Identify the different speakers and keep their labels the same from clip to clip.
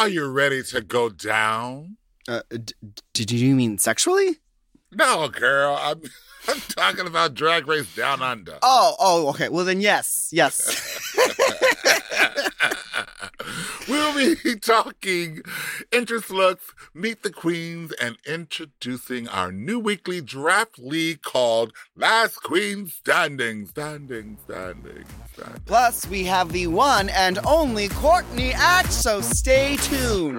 Speaker 1: Are you ready to go down?
Speaker 2: Uh, d- did you mean sexually?
Speaker 1: No, girl. I'm, I'm talking about Drag Race Down Under.
Speaker 2: Oh, oh, okay. Well, then, yes, yes.
Speaker 1: we'll be talking interest looks, meet the queens, and introducing our new weekly draft league called Last Queen Standing. Standing, standing, standing.
Speaker 2: Plus, we have the one and only Courtney Act, so stay tuned.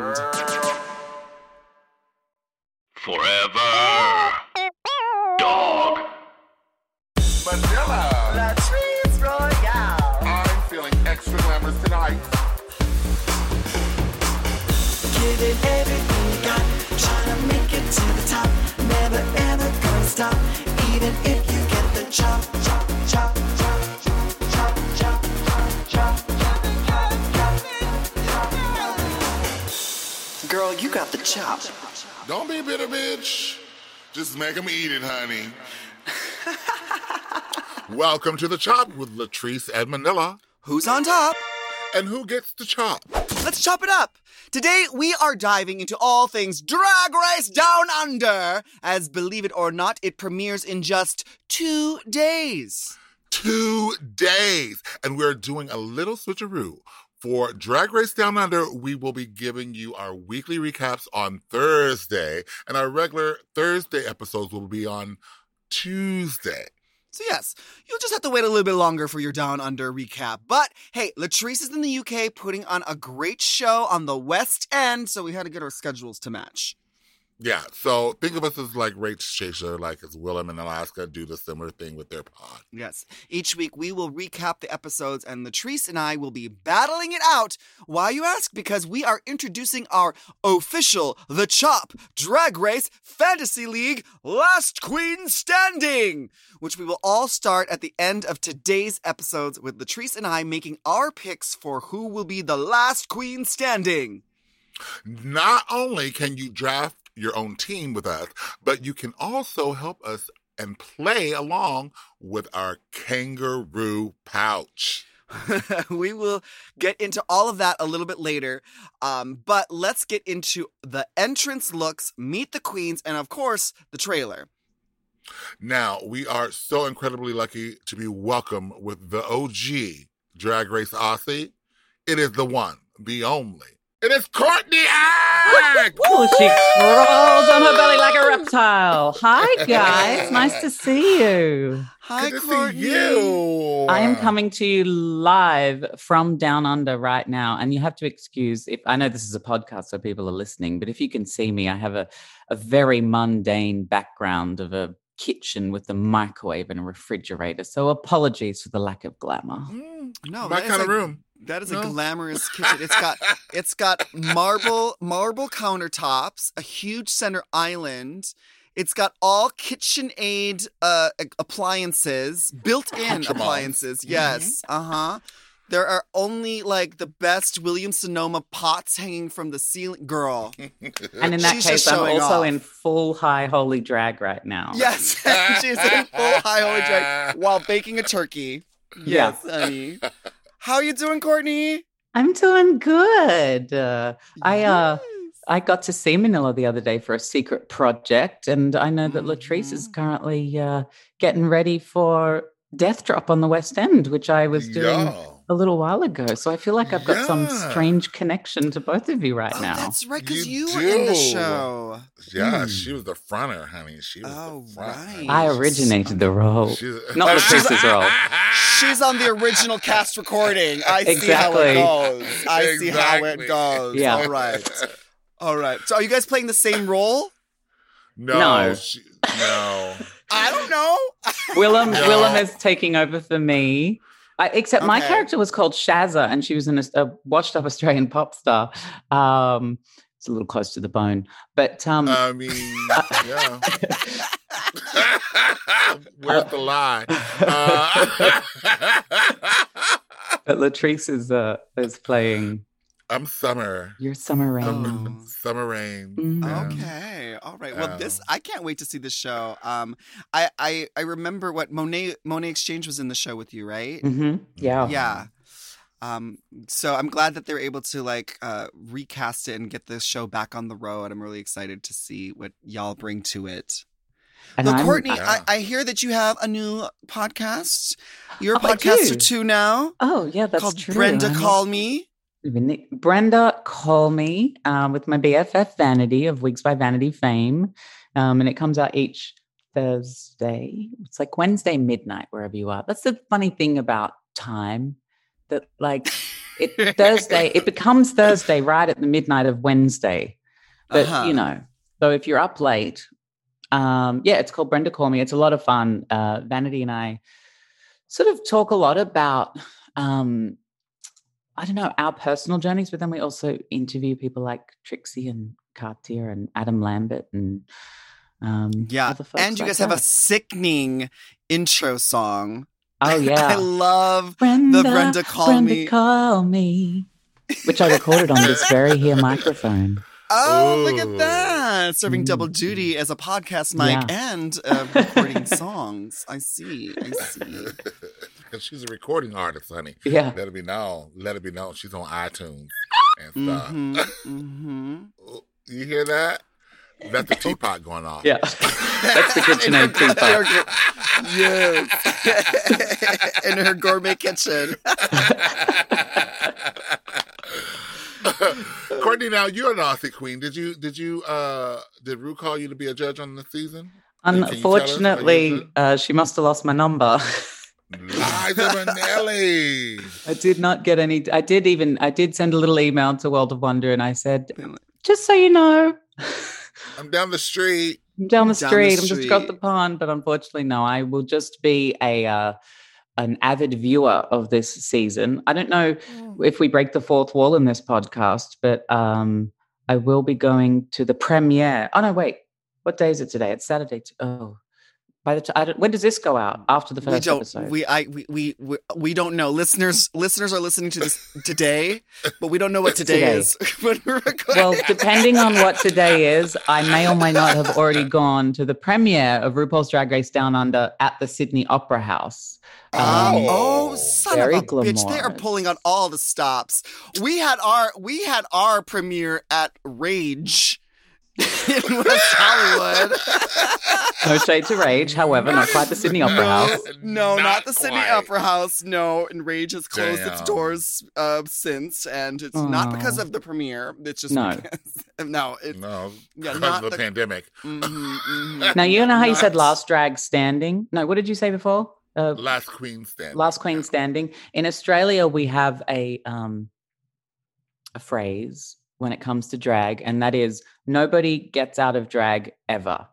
Speaker 3: Forever. Dog.
Speaker 1: Manila. Don't be a bitter, bitch. Just make them eat it, honey. Welcome to the Chop with Latrice and Manila.
Speaker 2: Who's on top?
Speaker 1: And who gets the chop?
Speaker 2: Let's chop it up. Today, we are diving into all things Drag Race Down Under. As believe it or not, it premieres in just two days.
Speaker 1: Two days. And we're doing a little switcheroo. For Drag Race Down Under, we will be giving you our weekly recaps on Thursday, and our regular Thursday episodes will be on Tuesday.
Speaker 2: So, yes, you'll just have to wait a little bit longer for your Down Under recap. But hey, Latrice is in the UK putting on a great show on the West End, so we had to get our schedules to match.
Speaker 1: Yeah, so think of us as like Race Chaser, like as Willam and Alaska do the similar thing with their pod.
Speaker 2: Yes. Each week we will recap the episodes, and Latrice and I will be battling it out. Why, you ask? Because we are introducing our official The Chop Drag Race Fantasy League Last Queen Standing, which we will all start at the end of today's episodes with Latrice and I making our picks for who will be the last queen standing.
Speaker 1: Not only can you draft your own team with us, but you can also help us and play along with our kangaroo pouch.
Speaker 2: we will get into all of that a little bit later. Um, but let's get into the entrance looks, meet the queens, and of course, the trailer.
Speaker 1: Now, we are so incredibly lucky to be welcome with the OG Drag Race Aussie. It is the one, the only. It is Courtney Act!
Speaker 4: Oh, she crawls on her belly like a reptile. Hi, guys. nice to see you.
Speaker 2: Hi,
Speaker 1: Good to
Speaker 2: Courtney.
Speaker 1: see you.
Speaker 4: I am coming to you live from down under right now. And you have to excuse if I know this is a podcast, so people are listening, but if you can see me, I have a, a very mundane background of a kitchen with a microwave and a refrigerator. So apologies for the lack of glamour.
Speaker 1: Mm,
Speaker 2: No,
Speaker 1: my
Speaker 2: that is
Speaker 1: kind of
Speaker 2: a-
Speaker 1: room.
Speaker 2: That is
Speaker 1: No.
Speaker 2: a glamorous kitchen. It's got it's got marble marble countertops, a huge center island. It's got all KitchenAid uh, appliances, built-in
Speaker 1: Accoutrements.
Speaker 2: appliances. Yes, uh huh. There are only like the best William Sonoma pots hanging from the ceiling. Girl,
Speaker 4: And in that
Speaker 2: She's
Speaker 4: case, I'm also
Speaker 2: off.
Speaker 4: in full high holy drag right now.
Speaker 2: yes, she's in full high holy drag while baking a turkey.
Speaker 4: Yeah.
Speaker 2: Yes, honey. How you doing, Courtney?
Speaker 4: I'm doing good. Uh, I uh, I got to see Manila the other day for a secret project, and I know that Latrice is
Speaker 2: Mhm.
Speaker 4: currently uh, getting ready for Death Drop on the West End, which I was doing
Speaker 1: Yeah.
Speaker 4: A little while ago. So I feel like I've got some strange connection to both of you right
Speaker 2: Oh,
Speaker 4: now.
Speaker 2: that's right, because
Speaker 1: You
Speaker 2: you, were in the show.
Speaker 1: Yeah,
Speaker 4: Hmm.
Speaker 1: she was the fronter, honey. She was
Speaker 2: Oh,
Speaker 1: the front.
Speaker 2: right.
Speaker 4: I originated the role.
Speaker 1: She's,
Speaker 4: Not Latrice's role.
Speaker 2: She's on the original cast recording. I see how it goes. I see how it goes.
Speaker 4: Yeah.
Speaker 2: All right. All right. So are you guys playing the same role?
Speaker 1: No,
Speaker 4: No.
Speaker 1: she- no.
Speaker 2: I don't know.
Speaker 4: Willam
Speaker 1: No.
Speaker 4: Willam is taking over for me. I, except my character was called Shazza, and she was an, a washed-up Australian pop star. Um, it's a little close to the bone, but um,
Speaker 1: I mean, yeah. Where's the lie? Uh,
Speaker 4: but Latrice is uh, is playing
Speaker 1: I'm Summer.
Speaker 4: your summer rain.
Speaker 1: Summer. Summer Rain.
Speaker 4: Mhm.
Speaker 2: Okay. All right. Well, this
Speaker 1: Um,
Speaker 2: I can't wait to see this show. Um, I I I remember what Monet Monet X Change was in the show with you, right?
Speaker 4: hmm Yeah.
Speaker 2: Yeah. Um, so I'm glad that they're able to like uh, recast it and get this show back on the road. I'm really excited to see what y'all bring to it.
Speaker 4: And
Speaker 2: Though,
Speaker 4: I'm-
Speaker 2: Courtney,
Speaker 1: Yeah.
Speaker 2: I, I hear that you have a new podcast. You're a
Speaker 4: Oh,
Speaker 2: podcaster too now,
Speaker 4: oh yeah, that's
Speaker 2: called
Speaker 4: true.
Speaker 2: Brenda
Speaker 4: I'm
Speaker 2: Call Me.
Speaker 4: Brenda Call Me um, with my BFF Vanity of Wigs by Vanity fame. Um, and it comes out each Thursday. It's like Wednesday midnight, wherever you are. That's the funny thing about time that, like, it Thursday, it becomes Thursday right at the midnight of Wednesday. But,
Speaker 2: Uh-huh.
Speaker 4: you know, so if you're up late, um, yeah, it's called Brenda Call Me. It's a lot of fun. Uh, Vanity and I sort of talk a lot about, um, I don't know, our personal journeys, but then we also interview people like Trixie and Cartier and Adam Lambert and um,
Speaker 2: Yeah,
Speaker 4: other folks
Speaker 2: and you
Speaker 4: like
Speaker 2: guys have a sickening intro song.
Speaker 4: oh yeah, I
Speaker 2: love
Speaker 4: Brenda,
Speaker 2: Brenda Call
Speaker 4: Brenda
Speaker 2: Me.
Speaker 4: Call Me, which I recorded on this very here microphone.
Speaker 2: Oh, look at that. Serving double
Speaker 4: Mm.
Speaker 2: duty as a podcast mic
Speaker 4: Yeah.
Speaker 2: and uh, recording songs. I see. I see.
Speaker 1: Because she's a recording artist, honey.
Speaker 4: Yeah,
Speaker 1: Let it be known. Let it be known. She's on iTunes and stuff.
Speaker 2: hmm hmm
Speaker 1: You hear that? That's the teapot going off.
Speaker 4: yeah. That's the KitchenAid teapot.
Speaker 2: yes. In her gourmet kitchen.
Speaker 1: Courtney, now you're an Aussie queen. Did you did you uh did Rue call you to be a judge on the season? Can you tell us how you
Speaker 4: Unfortunately, uh, she must have lost my number.
Speaker 1: Liza Minnelli.
Speaker 4: I did not get any. I did even. I did send a little email to World of Wonder, and I said, just so you know,
Speaker 1: I'm down the street.
Speaker 4: I'm down the
Speaker 2: Down the
Speaker 4: street. I'm just got the
Speaker 2: street.
Speaker 4: pond. But unfortunately, no. I will just be a uh, an avid viewer of this season. I don't know if we break the fourth wall in this podcast, but um, I will be going to the premiere. Oh no, wait. What day is it today? It's Saturday. t- Oh, by the time when does this go out? After the first We
Speaker 2: don't.
Speaker 4: episode?
Speaker 2: We I we, we we we don't know. Listeners listeners are listening to this today, but we don't know what today,
Speaker 4: Today.
Speaker 2: is.
Speaker 4: well, depending on what today is, I may or may not have already gone to the premiere of RuPaul's Drag Race Down Under at the Sydney Opera House.
Speaker 2: Um,
Speaker 1: Oh.
Speaker 2: oh, son of a bitch! They are pulling on all the stops. We had our we had our premiere at Rage in West Hollywood.
Speaker 4: No shade to Rage, however, not quite the Sydney Opera House.
Speaker 2: No, not,
Speaker 1: Not
Speaker 2: the Sydney. Opera House. No, and Rage has closed its doors uh, since, and it's not because of the premiere. It's just
Speaker 4: No.
Speaker 2: because, no. It,
Speaker 1: No,
Speaker 2: Yeah,
Speaker 1: because
Speaker 2: not
Speaker 1: of the,
Speaker 2: the-
Speaker 1: pandemic.
Speaker 2: mhm, mhm.
Speaker 4: Now, you know how you said last drag standing? No, what did you say before? Uh,
Speaker 1: Last queen stand.
Speaker 4: last queen standing. In Australia, we have a um, a phrase when it comes to drag, and that is nobody gets out of drag ever.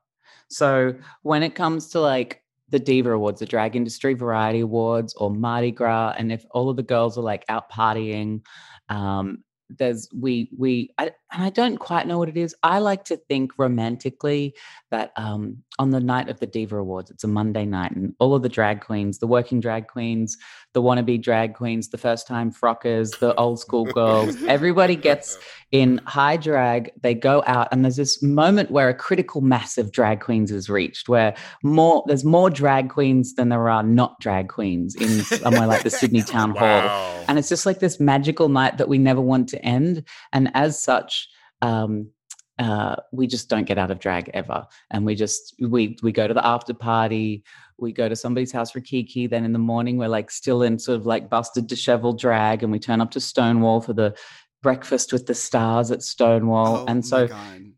Speaker 4: So when it comes to like the Diva Awards, the Drag Industry Variety Awards, or Mardi Gras, and if all of the girls are like out partying, um, there's we we I, and I don't quite know what it is. I like to think romantically that um, on the night of the Diva Awards, it's a Monday night, and all of the drag queens, the working drag queens, the wannabe drag queens, the first time frockers, the old school girls, everybody gets in high drag. They go out, and there's this moment where a critical mass of drag queens is reached, where more there's more drag queens than there are not drag queens in somewhere like the Sydney Town Hall. And it's just like this magical night that we never want to end. And as such, um, uh, we just don't get out of drag ever. And we just we we go to the after party, we go to somebody's house for Kiki. Then in the morning, we're like still in sort of like busted, disheveled drag, and we turn up to Stonewall for the breakfast with the stars at Stonewall.
Speaker 2: Oh
Speaker 4: and so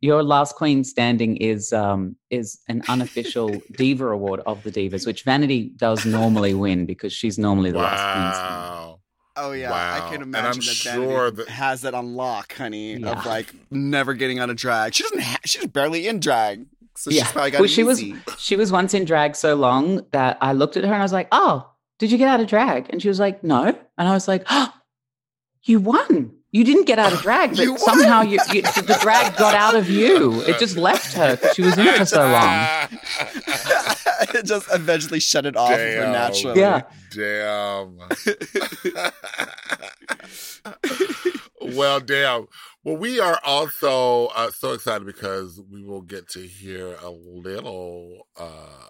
Speaker 4: your last queen standing is um is an unofficial diva award of the divas, which Vanity does normally win because she's normally the last queen standing.
Speaker 1: Wow.
Speaker 2: Oh yeah,
Speaker 1: Wow.
Speaker 2: I can
Speaker 1: And
Speaker 2: imagine
Speaker 1: I'm
Speaker 2: that
Speaker 1: sure
Speaker 2: Vanity
Speaker 1: that-
Speaker 2: has that on lock, honey,
Speaker 4: Yeah.
Speaker 2: of like never getting out of drag. She doesn't. Ha- she's barely in drag, so
Speaker 4: Yeah.
Speaker 2: she's probably got
Speaker 4: Well,
Speaker 2: it
Speaker 4: she was she was once in drag so long that I looked at her and I was like, "Oh, did you get out of drag?" And she was like, "No." And I was like, "Oh, you won. You didn't get out of drag, but
Speaker 2: You
Speaker 4: somehow you, you the drag got out of you. It just left her because she was in it for so long."
Speaker 2: it just eventually shut it off of her
Speaker 1: Damn.
Speaker 2: naturally.
Speaker 4: Yeah.
Speaker 1: Damn. well, damn. Well, we are also uh, so excited because we will get to hear a little uh,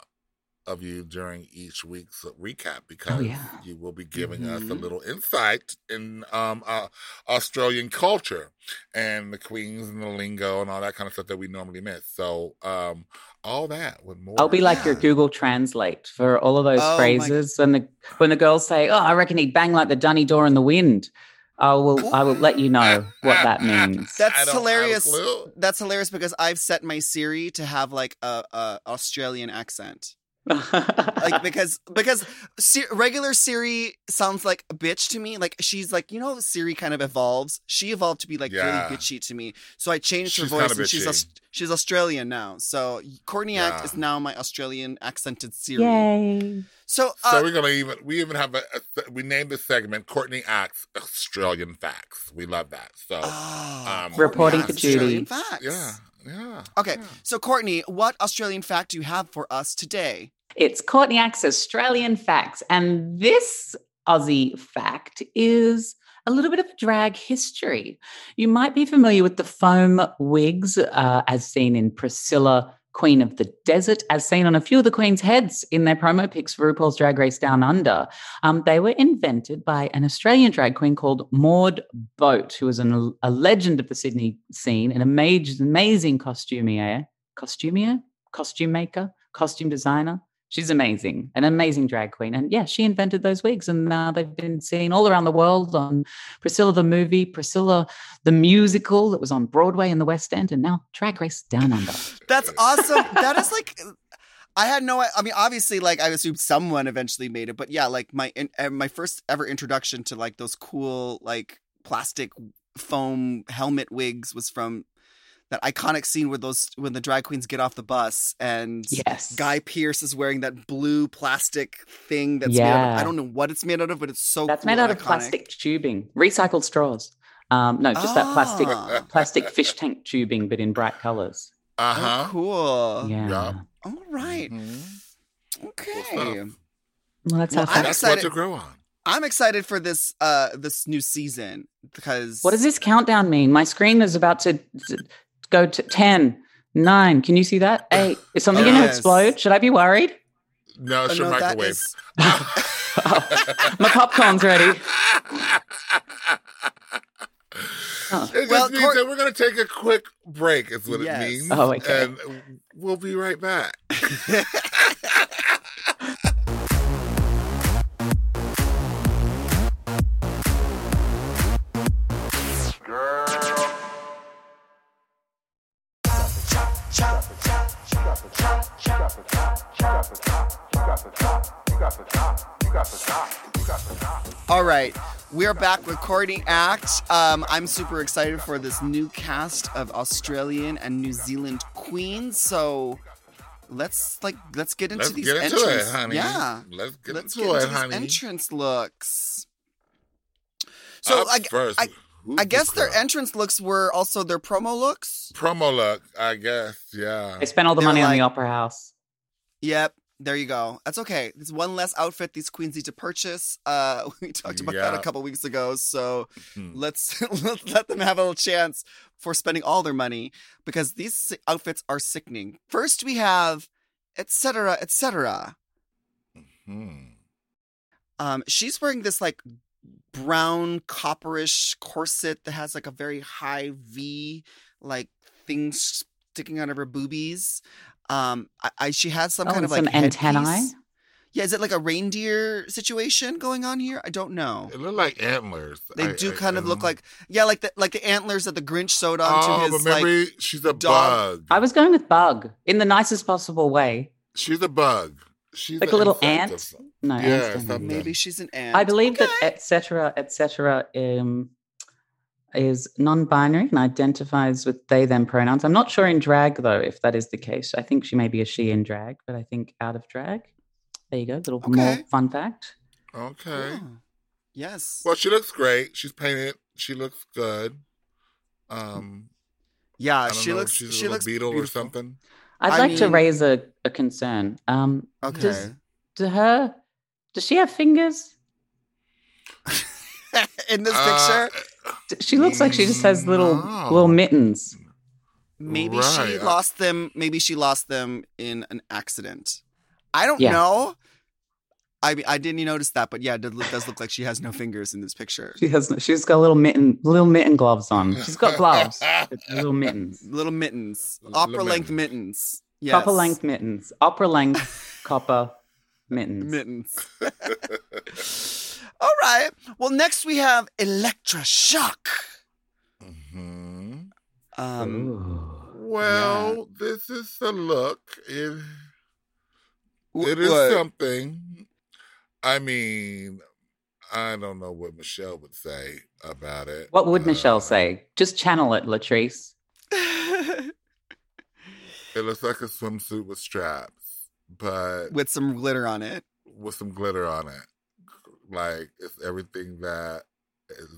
Speaker 1: of you during each week's recap because
Speaker 4: Oh, yeah.
Speaker 1: you will be giving us a
Speaker 2: Mhm.
Speaker 1: little insight in um, uh, Australian culture and the queens and the lingo and all that kind of stuff that we normally miss. So, um, all that with more.
Speaker 4: I'll be like your Google Translate for all of those
Speaker 2: Oh, my-
Speaker 4: phrases when the when the girls say, "Oh, I reckon he'd bang like the dunny door in the wind." I will I will let you know what that means.
Speaker 2: That's
Speaker 1: I don't have a
Speaker 2: hilarious. That's hilarious because I've set my Siri to have like a, a Australian accent. Like because because Siri, regular Siri sounds like a bitch to me. Like she's like you know Siri kind of evolves. She evolved to be like
Speaker 1: Yeah.
Speaker 2: really bitchy to me. So I changed her voice
Speaker 1: kinda
Speaker 2: and she's
Speaker 1: bitchy.
Speaker 2: She's Australian now. So Courtney Act is now my Australian accented Siri.
Speaker 4: Yay!
Speaker 2: So,
Speaker 1: So
Speaker 2: uh,
Speaker 1: we're gonna even we even have a, a we named the segment Courtney Acts Australian Facts. We love that. So
Speaker 2: ah,
Speaker 1: um,
Speaker 4: Reporting
Speaker 2: Act's
Speaker 4: to Judy.
Speaker 2: Australian facts.
Speaker 1: yeah, yeah.
Speaker 2: Okay,
Speaker 1: yeah.
Speaker 2: so Courtney, what Australian fact do you have for us today?
Speaker 4: It's Courtney Act's Australian facts, and this Aussie fact is a little bit of drag history. You might be familiar with the foam wigs, uh, as seen in Priscilla, Queen of the Desert, as seen on a few of the Queen's heads in their promo pics for RuPaul's Drag Race Down Under. Um, they were invented by an Australian drag queen called Maud Boat, who was an, a legend of the Sydney scene, and an amazing, amazing costumier, costumier, costume maker, costume designer. She's amazing, an amazing drag queen. And yeah, she invented those wigs. And now they've been seen all around the world on Priscilla the movie, Priscilla the musical that was on Broadway in the West End, and now Drag Race Down Under.
Speaker 2: That's awesome. that is like, I had no. I mean, obviously, like I assumed someone eventually made it, but yeah, like my in, uh, my first ever introduction to like those cool like plastic foam helmet wigs was from that iconic scene where those when the drag queens get off the bus and
Speaker 4: Yes.
Speaker 2: Guy Pearce is wearing that blue plastic thing that's made out of, I don't know what it's made out of, but it's so
Speaker 4: That's
Speaker 2: cool
Speaker 4: made out of
Speaker 2: iconic.
Speaker 4: plastic tubing, recycled straws. Um, no, just that plastic
Speaker 2: Ah.
Speaker 4: plastic fish tank tubing, but in bright colors.
Speaker 1: Uh
Speaker 2: Oh,
Speaker 1: huh.
Speaker 2: cool.
Speaker 4: Yeah.
Speaker 1: Yup.
Speaker 2: All right.
Speaker 1: Mm-hmm.
Speaker 2: Okay.
Speaker 1: stuff.
Speaker 4: Well, that's
Speaker 2: Well,
Speaker 4: how
Speaker 2: I'm
Speaker 1: That's what
Speaker 2: excited.
Speaker 1: to grow on.
Speaker 2: I'm excited for this uh this new season because
Speaker 4: What does this countdown mean? My screen is about to to go to 10, 9. Can you see that? 8. Is something going to
Speaker 2: Yes.
Speaker 4: explode? Should I be worried?
Speaker 1: No, oh, it's
Speaker 2: Oh,
Speaker 1: your
Speaker 2: no,
Speaker 1: microwave.
Speaker 2: is-
Speaker 4: My popcorn's ready. Oh.
Speaker 1: It just
Speaker 2: Well,
Speaker 1: means
Speaker 2: Cor-
Speaker 1: that we're going to take a quick break, is what
Speaker 2: Yes.
Speaker 1: it means.
Speaker 4: Oh, okay.
Speaker 1: And we'll be right back.
Speaker 2: All right, we're back with Courtney Act. Um, I'm super excited for this new cast of Australian and New Zealand queens. So let's like let's get into these entrance.
Speaker 1: Let's
Speaker 2: these
Speaker 1: get into
Speaker 2: entrance.
Speaker 1: it, honey.
Speaker 2: Yeah,
Speaker 1: Let's get
Speaker 2: let's
Speaker 1: into
Speaker 2: get
Speaker 1: it,
Speaker 2: into these
Speaker 1: honey.
Speaker 2: entrance looks. So
Speaker 1: Up
Speaker 2: I,
Speaker 1: first,
Speaker 2: I- I guess
Speaker 1: this
Speaker 2: their entrance looks were also their promo looks.
Speaker 1: promo look, I guess. Yeah.
Speaker 4: they spent all the
Speaker 2: They were
Speaker 4: money on the Opera House.
Speaker 2: Yep. There you go. That's okay. There's one less outfit these queens need to purchase. Uh, we talked about that a couple weeks ago. So
Speaker 1: Hmm.
Speaker 2: let's let's let them have a little chance for spending all their money because these outfits are sickening. First, we have Etcetera Etcetera
Speaker 1: Hmm.
Speaker 2: Um, she's wearing this like brown copperish corset that has like a very high V like thing sticking out of her boobies. Um, I, I she has some
Speaker 4: Oh,
Speaker 2: kind
Speaker 4: and
Speaker 2: of like
Speaker 4: some antennae?
Speaker 2: headpiece. Yeah, is it like a reindeer situation going on here? I don't know.
Speaker 1: It looked like antlers.
Speaker 2: They
Speaker 1: I-
Speaker 2: do
Speaker 1: I-
Speaker 2: kind of look like yeah, like the like the antlers that the Grinch sewed onto
Speaker 1: Oh,
Speaker 2: his
Speaker 1: but remember,
Speaker 2: like.
Speaker 1: she's a
Speaker 2: dog.
Speaker 1: bug.
Speaker 4: I was going with bug in the nicest possible way.
Speaker 1: She's a bug. She's
Speaker 4: Like a little ant?
Speaker 1: of
Speaker 4: No,
Speaker 1: Yeah,
Speaker 4: ants don't have
Speaker 1: something.
Speaker 4: that.
Speaker 2: Maybe she's an ant.
Speaker 4: I believe
Speaker 2: Okay.
Speaker 4: that Etcetera Etcetera Um, is non-binary and identifies with they them pronouns. I'm not sure in drag though if that is the case. I think she may be a she in drag, but I think out of drag. There you go, little more fun fact.
Speaker 1: Okay.
Speaker 2: Oh, Yes.
Speaker 1: Well, she looks great. She's painted. She looks good. Um,
Speaker 2: yeah,
Speaker 1: I don't
Speaker 2: she
Speaker 1: know if
Speaker 2: looks.
Speaker 1: she's a
Speaker 2: She
Speaker 1: little
Speaker 2: looks
Speaker 1: beetle
Speaker 2: beautiful.
Speaker 1: or something.
Speaker 4: I'd
Speaker 2: I
Speaker 4: like to raise a, a concern. Um,
Speaker 2: Okay.
Speaker 4: Does, do her? Does she have fingers?
Speaker 2: In this
Speaker 1: Uh,
Speaker 2: picture,
Speaker 4: D- She looks like she just has little mm,
Speaker 1: No.
Speaker 4: little mittens.
Speaker 2: maybe she lost them. Maybe she lost them in an accident. I don't
Speaker 4: Yeah.
Speaker 2: know. I I didn't notice that, but yeah, it does look- like she has no fingers in this picture.
Speaker 4: She has. She's got little mitten, little mitten gloves on. She's got gloves, little mittens,
Speaker 2: Little mittens, opera length
Speaker 1: mittens.
Speaker 2: mittens. Yes.
Speaker 4: copper length mittens, opera length copper mittens.
Speaker 2: mittens. All right. Well, next we have Elektra Shock.
Speaker 1: hmm
Speaker 2: Um,
Speaker 4: Ooh.
Speaker 1: Well, this is the look. It, it is
Speaker 2: what?
Speaker 1: something. I mean, I don't know what Michelle would say about it.
Speaker 4: What would Michelle
Speaker 1: Uh,
Speaker 4: say? Just channel it, Latrice.
Speaker 1: It looks like a swimsuit with straps, but
Speaker 2: with some glitter on it.
Speaker 1: with some glitter on it. Like it's everything that.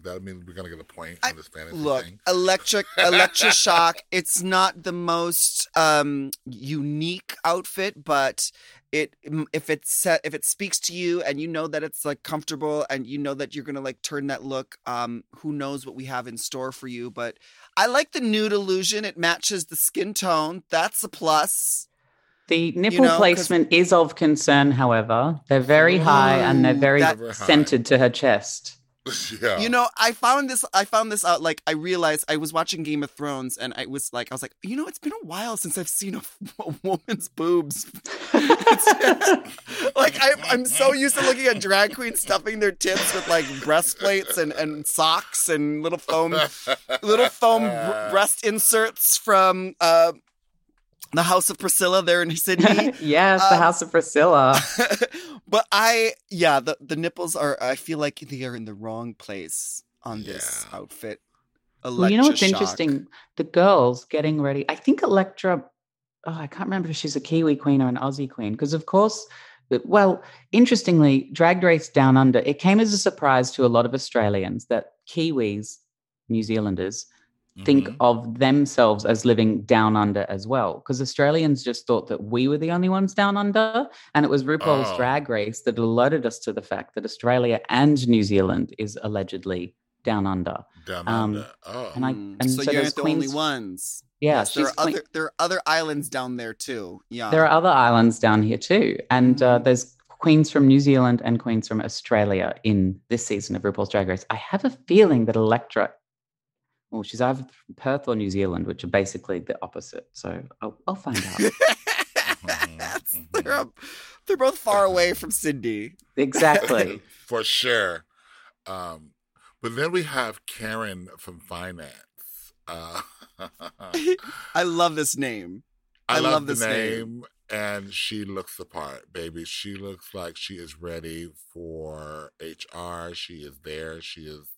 Speaker 1: That mean we're gonna get a point
Speaker 2: I-
Speaker 1: on this fantasy
Speaker 2: Look,
Speaker 1: thing?
Speaker 2: electric electric shock. It's not the most um unique outfit, but it if it's set if it speaks to you and you know that it's like comfortable and you know that you're gonna like turn that look. Um, who knows what we have in store for you? But I like the nude illusion. It matches the skin tone. That's a plus.
Speaker 4: The nipple
Speaker 2: know, 'cause-
Speaker 4: placement is of concern, however. They're very high and they're very
Speaker 2: that-
Speaker 4: centered to her chest.
Speaker 1: yeah.
Speaker 2: You know, I found this. I found this out. Like, I realized I was watching Game of Thrones, and I was like, I was like, you know, it's been a while since I've seen a, a woman's boobs. like, I, I'm so used to looking at drag queens stuffing their tits with like breastplates and and socks and little foam little foam br- breast inserts from uh, the House of Priscilla there in Sydney.
Speaker 4: yes, the
Speaker 2: Um,
Speaker 4: House of Priscilla.
Speaker 2: but I, yeah, the the nipples are. I feel like they are in the wrong place on this
Speaker 1: Yeah.
Speaker 2: outfit.
Speaker 4: Well, you know what's
Speaker 2: shock.
Speaker 4: interesting? The girls getting ready. I think Elektra. Oh, I can't remember if she's a Kiwi queen or an Aussie queen. Because of course, well, interestingly, Drag Race Down Under. It came as a surprise to a lot of Australians that Kiwis, New Zealanders, think
Speaker 1: Mhm.
Speaker 4: of themselves as living down under as well. Because Australians just thought that we were the only ones down under. And it was RuPaul's
Speaker 1: Oh.
Speaker 4: Drag Race that alerted us to the fact that Australia and New Zealand is allegedly down under.
Speaker 1: down
Speaker 4: um,
Speaker 1: under. Oh,
Speaker 4: and I-
Speaker 2: Mm,
Speaker 4: and
Speaker 2: so,
Speaker 4: so
Speaker 2: you're
Speaker 4: those
Speaker 2: not the only ones.
Speaker 4: Yeah,
Speaker 2: Yes, there are
Speaker 4: queen-
Speaker 2: other there are other islands down there too. Yeah.
Speaker 4: There are other islands down here too. And uh,
Speaker 2: Mhm.
Speaker 4: there's queens from New Zealand and queens from Australia in this season of RuPaul's Drag Race. I have a feeling that Elektra, well, she's either from Perth or New Zealand, which are basically the opposite. So I'll, I'll find out.
Speaker 2: That's-
Speaker 1: Mhm,
Speaker 2: they're, up- they're both far away from Sydney.
Speaker 4: exactly.
Speaker 1: for sure. Um, but then we have Karen from finance. Uh,
Speaker 2: I love this name.
Speaker 1: I,
Speaker 2: I
Speaker 1: love,
Speaker 2: love
Speaker 1: the
Speaker 2: this
Speaker 1: name,
Speaker 2: name.
Speaker 1: and she looks the part, baby. She looks like she is ready for HR. She is there. She is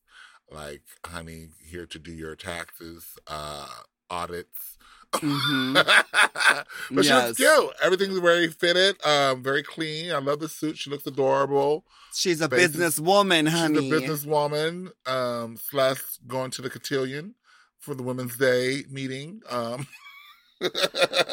Speaker 1: like, honey, here to do your taxes, uh, audits.
Speaker 2: Mhm.
Speaker 1: but she
Speaker 2: Yes.
Speaker 1: looks cute. Everything's very fitted, um, very clean. I love the suit. She looks adorable.
Speaker 2: She's a businesswoman, honey.
Speaker 1: She's a businesswoman, um, slash going to the cotillion for the Women's Day meeting. Um,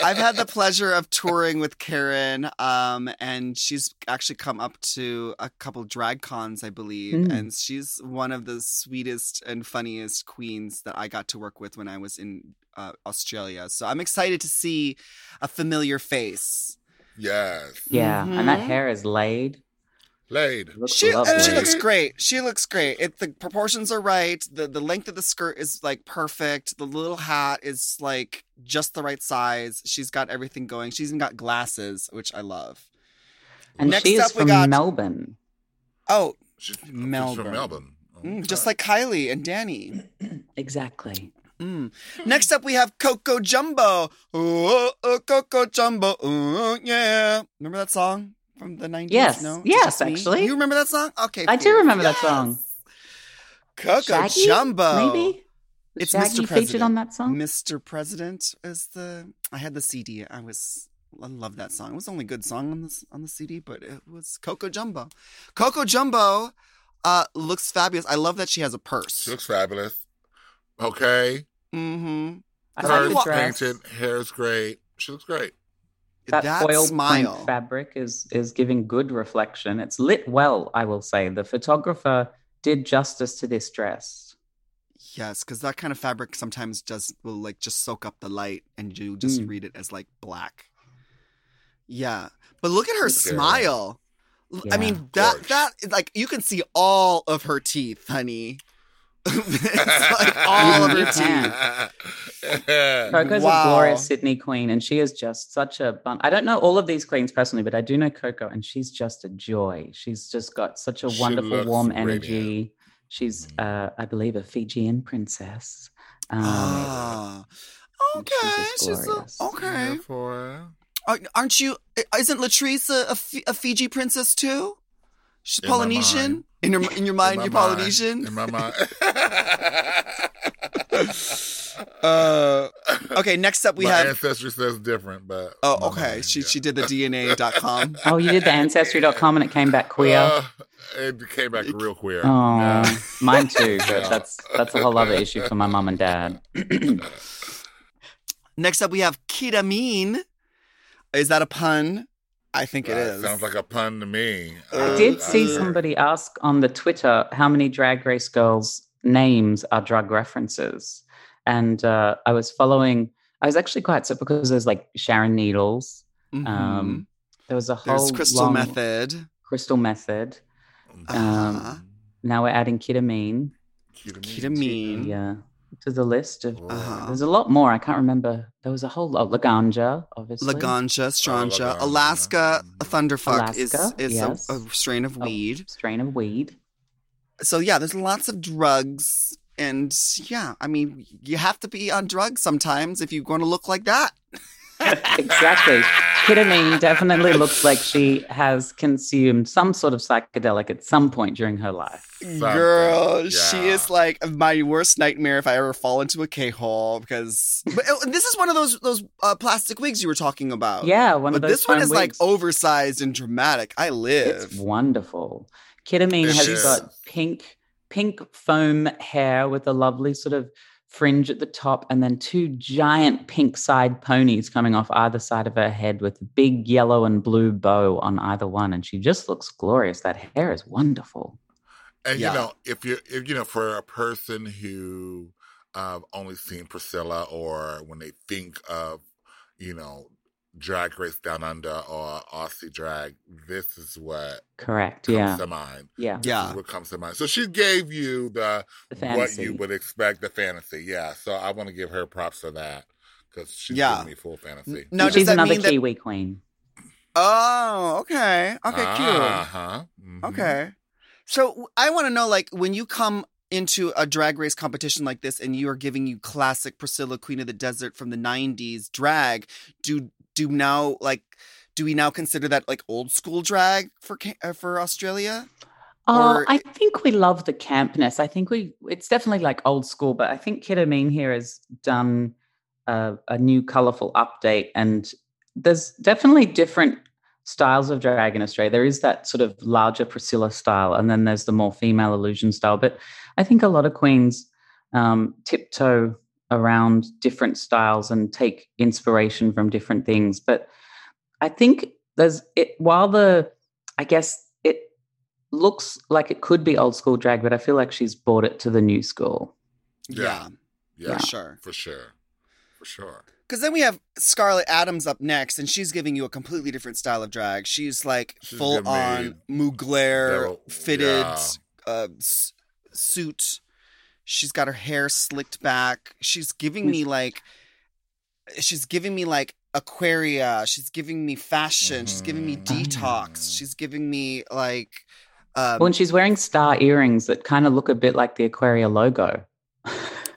Speaker 2: I've had the pleasure of touring with Karen, um, and she's actually come up to a couple drag cons, I believe,
Speaker 4: Mm.
Speaker 2: and she's one of the sweetest and funniest queens that I got to work with when I was in uh, Australia. So I'm excited to see a familiar face.
Speaker 1: yes,
Speaker 4: Yeah. And that
Speaker 2: Mhm.
Speaker 4: hair is laid.
Speaker 1: Laid.
Speaker 4: Looks
Speaker 2: She,
Speaker 4: lovely.
Speaker 2: and she looks great. She looks great. It, the proportions are right. The the length of the skirt is like perfect. The little hat is like just the right size. She's got everything going. She's even got glasses, which I love.
Speaker 4: and
Speaker 2: Next
Speaker 4: she is
Speaker 2: up, we got-
Speaker 4: Melbourne.
Speaker 2: Oh,
Speaker 1: She's, she's
Speaker 2: Melbourne.
Speaker 1: from Melbourne.
Speaker 2: mm, just like Kylie and Danny.
Speaker 4: Exactly.
Speaker 2: Mm. Next up, we have Coco Jumbo. Oh, oh, Coco Jumbo. Oh, yeah. Remember that song from the 90s?
Speaker 4: Yes.
Speaker 2: No? Is
Speaker 4: Yes,
Speaker 2: just me?
Speaker 4: actually.
Speaker 2: You remember that song? Okay.
Speaker 4: I do
Speaker 2: cool.
Speaker 4: remember that song.
Speaker 2: Coco
Speaker 4: Shaggy,
Speaker 2: Jumbo.
Speaker 4: Maybe?
Speaker 2: It's
Speaker 4: Shaggy
Speaker 2: Mr.
Speaker 4: featured
Speaker 2: President.
Speaker 4: on that song?
Speaker 2: Mr. President is the. I had the CD. I was. I love that song. It was the only good song on this on the CD, but it was Coco Jumbo. Coco Jumbo uh, looks fabulous. I love that she has a purse.
Speaker 1: She looks fabulous. Okay,
Speaker 2: mm-hmm.
Speaker 4: I
Speaker 2: How
Speaker 4: like the
Speaker 2: walk-
Speaker 4: dress.
Speaker 1: painted, hair is great. She looks great.
Speaker 4: That,
Speaker 2: That
Speaker 4: foil
Speaker 2: smile.
Speaker 4: print fabric is is giving good reflection. It's lit well, I will say. The photographer did justice to this dress.
Speaker 2: Yes, because that kind of fabric sometimes does will like just soak up the light, and you just
Speaker 4: Mm.
Speaker 2: read it as like black. Yeah. But look at her
Speaker 1: Yeah.
Speaker 2: smile. L- I
Speaker 4: Yeah.
Speaker 2: mean, that that like you can see all of her teeth, honey. it's like all of
Speaker 4: You
Speaker 2: her
Speaker 4: can.
Speaker 2: teeth.
Speaker 4: Coco's
Speaker 2: Wow.
Speaker 4: a glorious Sydney queen, and she is just such a bun. I don't know all of these queens personally, but I do know Coco, and she's just a joy. She's just got such a
Speaker 1: She
Speaker 4: wonderful, warm
Speaker 1: radiant.
Speaker 4: energy. She's,
Speaker 1: Mhm.
Speaker 4: uh, I believe, a Fijian princess. Um,
Speaker 2: Ah. Okay.
Speaker 4: she's
Speaker 2: She's a,
Speaker 4: glorious.
Speaker 2: okay. Are- Aren't you? Isn't Latrice a, a, Fi- Fiji princess too? She's
Speaker 1: In my
Speaker 2: Polynesian.
Speaker 1: Mind.
Speaker 2: In your in your mind,
Speaker 1: my
Speaker 2: you're
Speaker 1: mind,
Speaker 2: Polynesian.
Speaker 1: In my mind.
Speaker 2: Uh, okay. Next up, we
Speaker 1: my
Speaker 2: have.
Speaker 1: ancestry says different, but
Speaker 2: Oh, okay.
Speaker 1: mind,
Speaker 2: She
Speaker 1: yeah.
Speaker 2: she did the DNA.com.
Speaker 4: oh, you did the ancestry.com and it came back queer.
Speaker 1: Uh, it came back real queer.
Speaker 4: oh,
Speaker 1: Yeah.
Speaker 4: mine too, but
Speaker 1: Yeah.
Speaker 4: that's that's a whole other issue for my mom and dad.
Speaker 2: Next up, we have Kita Mean. Is that a pun? I think it
Speaker 1: That
Speaker 2: is.
Speaker 1: Sounds like a pun to me.
Speaker 2: I
Speaker 4: I did see
Speaker 1: uh,
Speaker 4: somebody ask on the Twitter how many Drag Race girls' names are drug references, and uh, I was following. I was actually quite surprised because there's like Sharon Needles.
Speaker 2: Mhm.
Speaker 4: Um, there was a whole
Speaker 2: There's Crystal
Speaker 4: long-
Speaker 2: Method.
Speaker 4: Crystal Method.
Speaker 2: Uh-huh.
Speaker 4: Um, now we're adding Kita Mean.
Speaker 2: Ketamine.
Speaker 4: Yeah, to the list of.
Speaker 2: Uh-huh.
Speaker 4: There's a lot more. I can't remember. There was a whole lot. Of Laganja, obviously.
Speaker 2: Laganja, Stranja,
Speaker 1: Laganja.
Speaker 2: Alaska Thunderfuck is
Speaker 4: Alaska,
Speaker 2: is
Speaker 4: yes.
Speaker 2: a, a strain of
Speaker 4: A
Speaker 2: weed.
Speaker 4: strain of weed.
Speaker 2: So yeah, there's lots of drugs, and yeah, I mean, you have to be on drugs sometimes if you're going to look like that.
Speaker 4: exactly. Kita Mean definitely looks like she has consumed some sort of psychedelic at some point during her life.
Speaker 2: Girl, she is like my worst nightmare if I ever fall into a K hole because. But uh, this is one of those those uh, plastic wigs you were talking about.
Speaker 4: Yeah, one of
Speaker 2: but
Speaker 4: those.
Speaker 2: this one
Speaker 4: fun
Speaker 2: is like oversized and dramatic. I live.
Speaker 4: It's wonderful. Kita Mean
Speaker 1: It
Speaker 4: has
Speaker 1: is.
Speaker 4: got pink, pink foam hair with a lovely sort of fringe at the top, and then two giant pink side ponies coming off either side of her head with a big yellow and blue bow on either one, and she just looks glorious. That hair is wonderful.
Speaker 1: And
Speaker 2: Yeah.
Speaker 1: you know, if you if you know, for a person who uh, only seen Priscilla, or when they think of, you know, Drag Race Down Under or Aussie Drag, this is what
Speaker 4: Correct.
Speaker 1: comes
Speaker 4: Yeah.
Speaker 1: to mind.
Speaker 4: Yeah.
Speaker 1: This
Speaker 2: Yeah.
Speaker 1: is what comes to mind. So she gave you the,
Speaker 4: The
Speaker 1: what you would expect, the fantasy. Yeah. So I want to give her props for that because she's
Speaker 2: Yeah.
Speaker 1: giving me full fantasy.
Speaker 2: Now,
Speaker 4: And she's another
Speaker 2: mean that?
Speaker 4: Kiwi queen.
Speaker 2: Oh, okay, okay,
Speaker 1: Uh huh.
Speaker 2: cute. Okay, so I want to know, like, when you come into a drag race competition like this, and you are giving you classic Priscilla, Queen of the Desert from the '90s drag, do do now like? Do we now consider that like old school drag for uh, for Australia?
Speaker 4: Oh,
Speaker 2: Or-
Speaker 4: I think we love the campness. I think we it's definitely like old school, but I think Kita Mean here has done a, a new colorful update, and there's definitely different styles of drag in Australia. There is that sort of larger Priscilla style, and then there's the more female illusion style. But I think a lot of queens um, tiptoe around different styles and take inspiration from different things. But I think there's it while the I guess it looks like it could be old school drag, but I feel like she's brought it to the new school.
Speaker 1: Yeah. Yeah.
Speaker 2: for sure.
Speaker 1: For sure. For sure.
Speaker 2: Because then we have Scarlet Adams up next, and she's giving you a completely different style of drag. She's like
Speaker 1: She's
Speaker 2: full on
Speaker 1: me
Speaker 2: Mugler fitted
Speaker 1: yeah.
Speaker 2: uh, s- suit. She's got her hair slicked back. She's giving me like, she's giving me like Aquaria. She's giving me fashion. She's giving me
Speaker 1: Mhm.
Speaker 2: detox. She's giving me like, um,
Speaker 4: Well, and she's wearing star earrings that kind of look a bit like the Aquaria logo.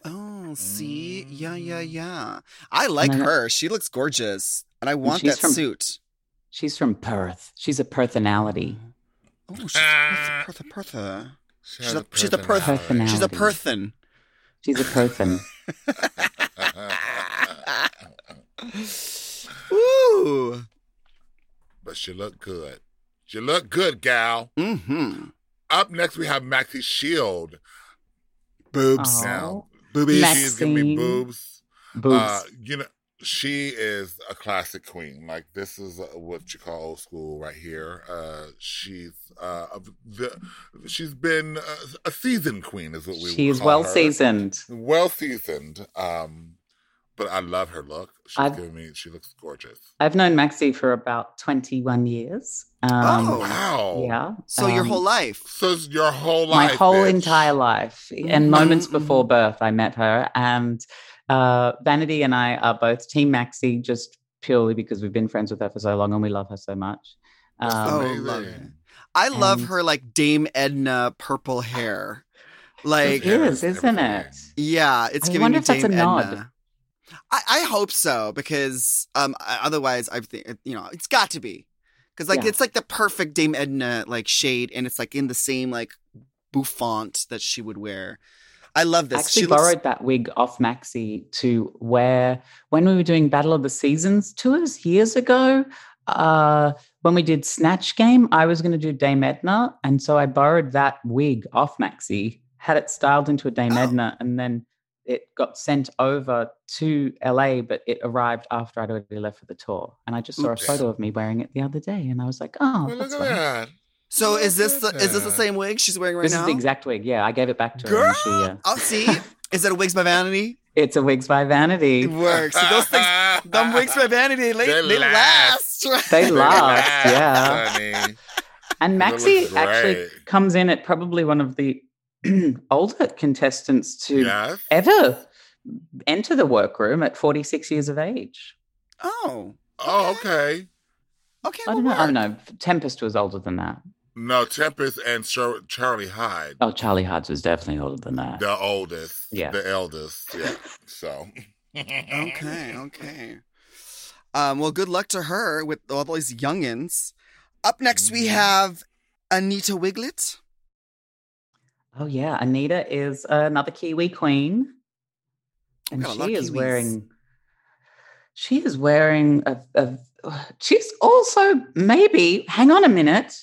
Speaker 2: oh, see, yeah, yeah, yeah. I like
Speaker 4: then-
Speaker 2: her. She looks gorgeous, and I want
Speaker 4: she's
Speaker 2: that
Speaker 4: from-
Speaker 2: suit.
Speaker 4: she's from Perth. She's a personality.
Speaker 2: Oh, she's Perth, Pertha, Pertha.
Speaker 1: She
Speaker 2: She's a- she's a Perth-
Speaker 4: Personality.
Speaker 2: She's a Perthan.
Speaker 4: She's a Perthan.
Speaker 2: Ooh.
Speaker 1: but she looked good. She looked good, gal.
Speaker 2: Mm-hmm.
Speaker 1: Up next, we have Maxi Shield.
Speaker 2: Boobs.
Speaker 4: Aw.
Speaker 1: Now,
Speaker 2: Boobies.
Speaker 4: Max-
Speaker 1: she's giving me
Speaker 4: Maxine.
Speaker 1: boobs.
Speaker 4: Boobs.
Speaker 1: Uh, you know, she is a classic queen. Like this is uh, what you call old school right here. Uh, she's uh, the, she's been uh, a seasoned queen, is what we. would
Speaker 4: she's
Speaker 1: call
Speaker 4: well
Speaker 1: her.
Speaker 4: seasoned.
Speaker 1: well seasoned. Um, but I love her look. She's
Speaker 4: I've-
Speaker 1: giving me. She looks gorgeous.
Speaker 4: I've known Maxi for about 21 years. Um,
Speaker 2: Oh.
Speaker 1: Wow.
Speaker 4: Yeah.
Speaker 2: So your
Speaker 4: um,
Speaker 2: whole life.
Speaker 1: So your whole
Speaker 4: my whole
Speaker 1: bitch.
Speaker 4: entire life and moments before birth i met her and uh, vanity and i are both team maxi just purely because we've been friends with her for so long and we love her so much um,
Speaker 2: Oh, love it. I love her like Dame Edna purple hair. Like
Speaker 4: it is isn't it
Speaker 2: Yeah, it's
Speaker 4: I
Speaker 2: giving
Speaker 4: wonder
Speaker 2: me
Speaker 4: if that's a
Speaker 2: Dame
Speaker 4: nod.
Speaker 2: Edna. I, I hope so because um I- otherwise I think you know it's got to be because like
Speaker 4: Yeah.
Speaker 2: it's like the perfect Dame Edna like shade and it's like in the same like bouffant that she would wear. I love
Speaker 4: I
Speaker 2: this.
Speaker 4: actually
Speaker 2: she looks,
Speaker 4: borrowed that wig off Maxi to wear when we were doing Battle of the Seasons tours years ago. Uh, when we did Snatch Game, I was going to do Dame Edna. And so I borrowed that wig off Maxi, had it styled into a Dame
Speaker 2: Oh.
Speaker 4: Edna, and then it got sent over to LA, but it arrived after I'd already left for the tour. And I just saw
Speaker 2: Oops.
Speaker 4: a photo of me wearing it the other day. And I was like, oh,
Speaker 1: Well, look at that.
Speaker 2: So
Speaker 1: Oh,
Speaker 2: is this the, is this the same wig she's wearing right
Speaker 4: This
Speaker 2: now?
Speaker 4: This is the exact wig. Yeah, I gave it back to her.
Speaker 2: Girl,
Speaker 4: uh,
Speaker 2: I'll see. Is that a Wigs by Vanity?
Speaker 4: it's a Wigs by Vanity.
Speaker 2: It works. See, those things, them Wigs by Vanity, they,
Speaker 1: They
Speaker 2: they
Speaker 1: last.
Speaker 2: last.
Speaker 4: They
Speaker 1: They
Speaker 4: last,
Speaker 1: laugh,
Speaker 4: yeah.
Speaker 1: honey.
Speaker 4: And
Speaker 1: That
Speaker 4: Maxi actually comes in at probably one of the older contestants to
Speaker 1: Yes.
Speaker 4: ever enter the workroom at 46 years of age.
Speaker 2: Oh,
Speaker 1: Oh, okay.
Speaker 2: okay.
Speaker 4: I don't
Speaker 2: well,
Speaker 4: know. I don't know. Tempest was older than that.
Speaker 1: No, Tempest and Char- Charlie Hides,
Speaker 4: Oh, Charlie Hides was definitely older than that.
Speaker 1: the oldest,
Speaker 4: Yeah.
Speaker 1: the eldest. Yeah. So.
Speaker 2: Okay, okay. Um, well, good luck to her with all these youngins. Up next, we have Anita Wigl'it.
Speaker 4: Oh, yeah. Anita is another Kiwi queen. And
Speaker 2: got a lot of
Speaker 4: she is
Speaker 2: Kiwis.
Speaker 4: wearing. She is wearing a, a. She's also maybe. Hang on a minute.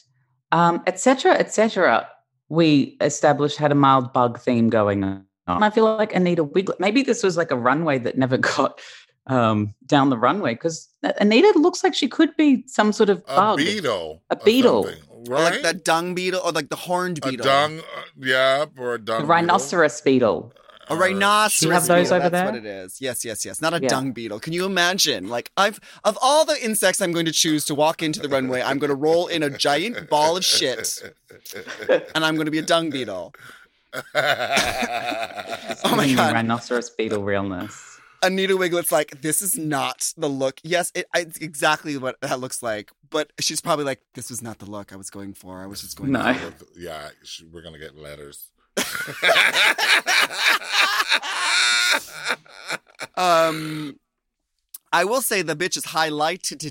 Speaker 4: Um, Etcetera Etcetera We established had a mild bug theme going on. I feel like Anita Wigl'it. Maybe this was like a runway that never got um, down the runway because Anita looks like she could be some sort of
Speaker 1: A beetle.
Speaker 4: A beetle.
Speaker 1: something,
Speaker 2: Or
Speaker 1: Right?
Speaker 2: like that dung beetle, or like the horned
Speaker 1: a
Speaker 2: beetle.
Speaker 1: dung, uh, yeah, or a dung.
Speaker 4: A
Speaker 1: beetle.
Speaker 4: rhinoceros beetle.
Speaker 2: A rhinoceros.
Speaker 4: Do you have those
Speaker 2: beetle,
Speaker 4: over
Speaker 2: That's
Speaker 4: there?
Speaker 2: what it is. Yes, yes, yes. Not a
Speaker 4: Yeah.
Speaker 2: dung beetle. Can you imagine? Like I've of all the insects I'm going to choose to walk into the runway, I'm going to roll in a giant ball of shit, and I'm going to be a dung beetle. Oh my God.
Speaker 4: Rhinoceros beetle realness.
Speaker 2: Anita Wigl'it's like, this is not the look. Yes, it, it's exactly what that looks like. But she's probably like, this was not the look I was going for. I was just going.
Speaker 4: No.
Speaker 2: for
Speaker 1: yeah, we're gonna get letters.
Speaker 2: Um, I will say the bitch is highlighted.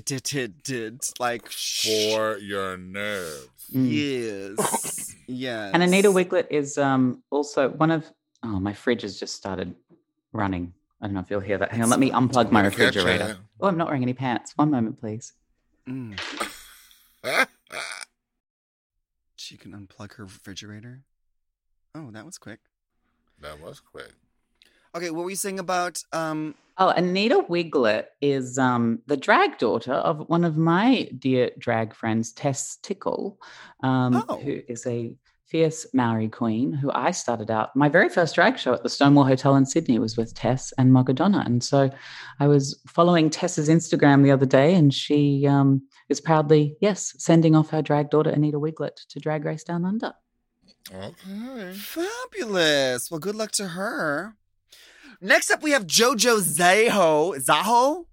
Speaker 2: Like
Speaker 1: For your nerves.
Speaker 2: Yes. yes.
Speaker 4: And Anita Wigl'it is um, also one of. Oh, my fridge has just started running. I don't know if you'll hear that. Hang on, let me unplug my refrigerator. Oh, I'm not wearing any pants. One moment, please.
Speaker 2: Mm. She can unplug her refrigerator. Oh, that was quick.
Speaker 1: that was quick.
Speaker 2: Okay, what were you saying about um
Speaker 4: Oh, Anita Wigl'it is um, the drag daughter of one of my dear drag friends, Tess Tickle, um,
Speaker 2: Oh.
Speaker 4: who is a fierce Maori queen who I started out. My very first drag show at the Stonewall Hotel in Sydney was with Tess and Mogadonna. And so I was following Tess's Instagram the other day, and she um, is proudly, yes, sending off her drag daughter, Anita Wigl'it, to Drag Race Down Under.
Speaker 1: Okay.
Speaker 2: Fabulous. Well, good luck to her. Next up, we have JoJo Zaho. Zaho?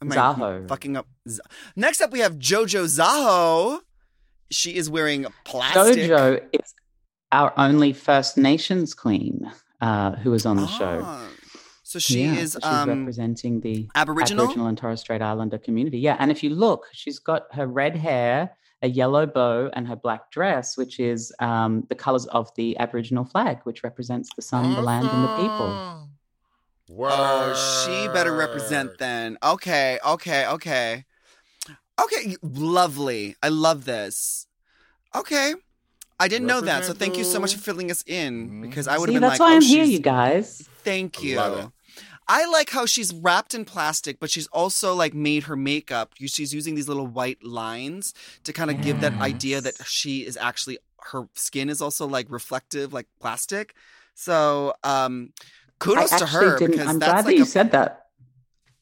Speaker 2: Am I
Speaker 4: Zaho.
Speaker 2: Fucking up. Z- Next up, we have JoJo Zaho. She is wearing plastic.
Speaker 4: Jojo is our only First Nations queen uh, who was on the show.
Speaker 2: Ah, So she
Speaker 4: Yeah,
Speaker 2: is
Speaker 4: so she's
Speaker 2: um,
Speaker 4: representing the
Speaker 2: Aboriginal.
Speaker 4: Aboriginal and Torres Strait Islander community. Yeah, and if you look, she's got her red hair, a yellow bow, and her black dress, which is um, the colors of the Aboriginal flag, which represents the sun, the land, and the people.
Speaker 1: Awesome.
Speaker 2: Oh, she better represent then. Okay, okay, okay. Okay, lovely. I love this. Okay. I didn't know that, so thank you so much for filling us in because I would have been
Speaker 4: that's
Speaker 2: like,
Speaker 4: why
Speaker 2: oh,
Speaker 4: I'm here,
Speaker 2: she's-
Speaker 4: you guys.
Speaker 2: Thank
Speaker 1: I
Speaker 2: you.
Speaker 1: Love it.
Speaker 2: I like how she's wrapped in plastic, but she's also like made her makeup. She's using these little white lines to kind of give that idea that she is actually her skin is also like reflective, like plastic. So, um, kudos
Speaker 4: I
Speaker 2: to
Speaker 4: actually
Speaker 2: her
Speaker 4: didn't.
Speaker 2: because
Speaker 4: I'm
Speaker 2: that's
Speaker 4: glad
Speaker 2: like
Speaker 4: that you
Speaker 2: a-
Speaker 4: said that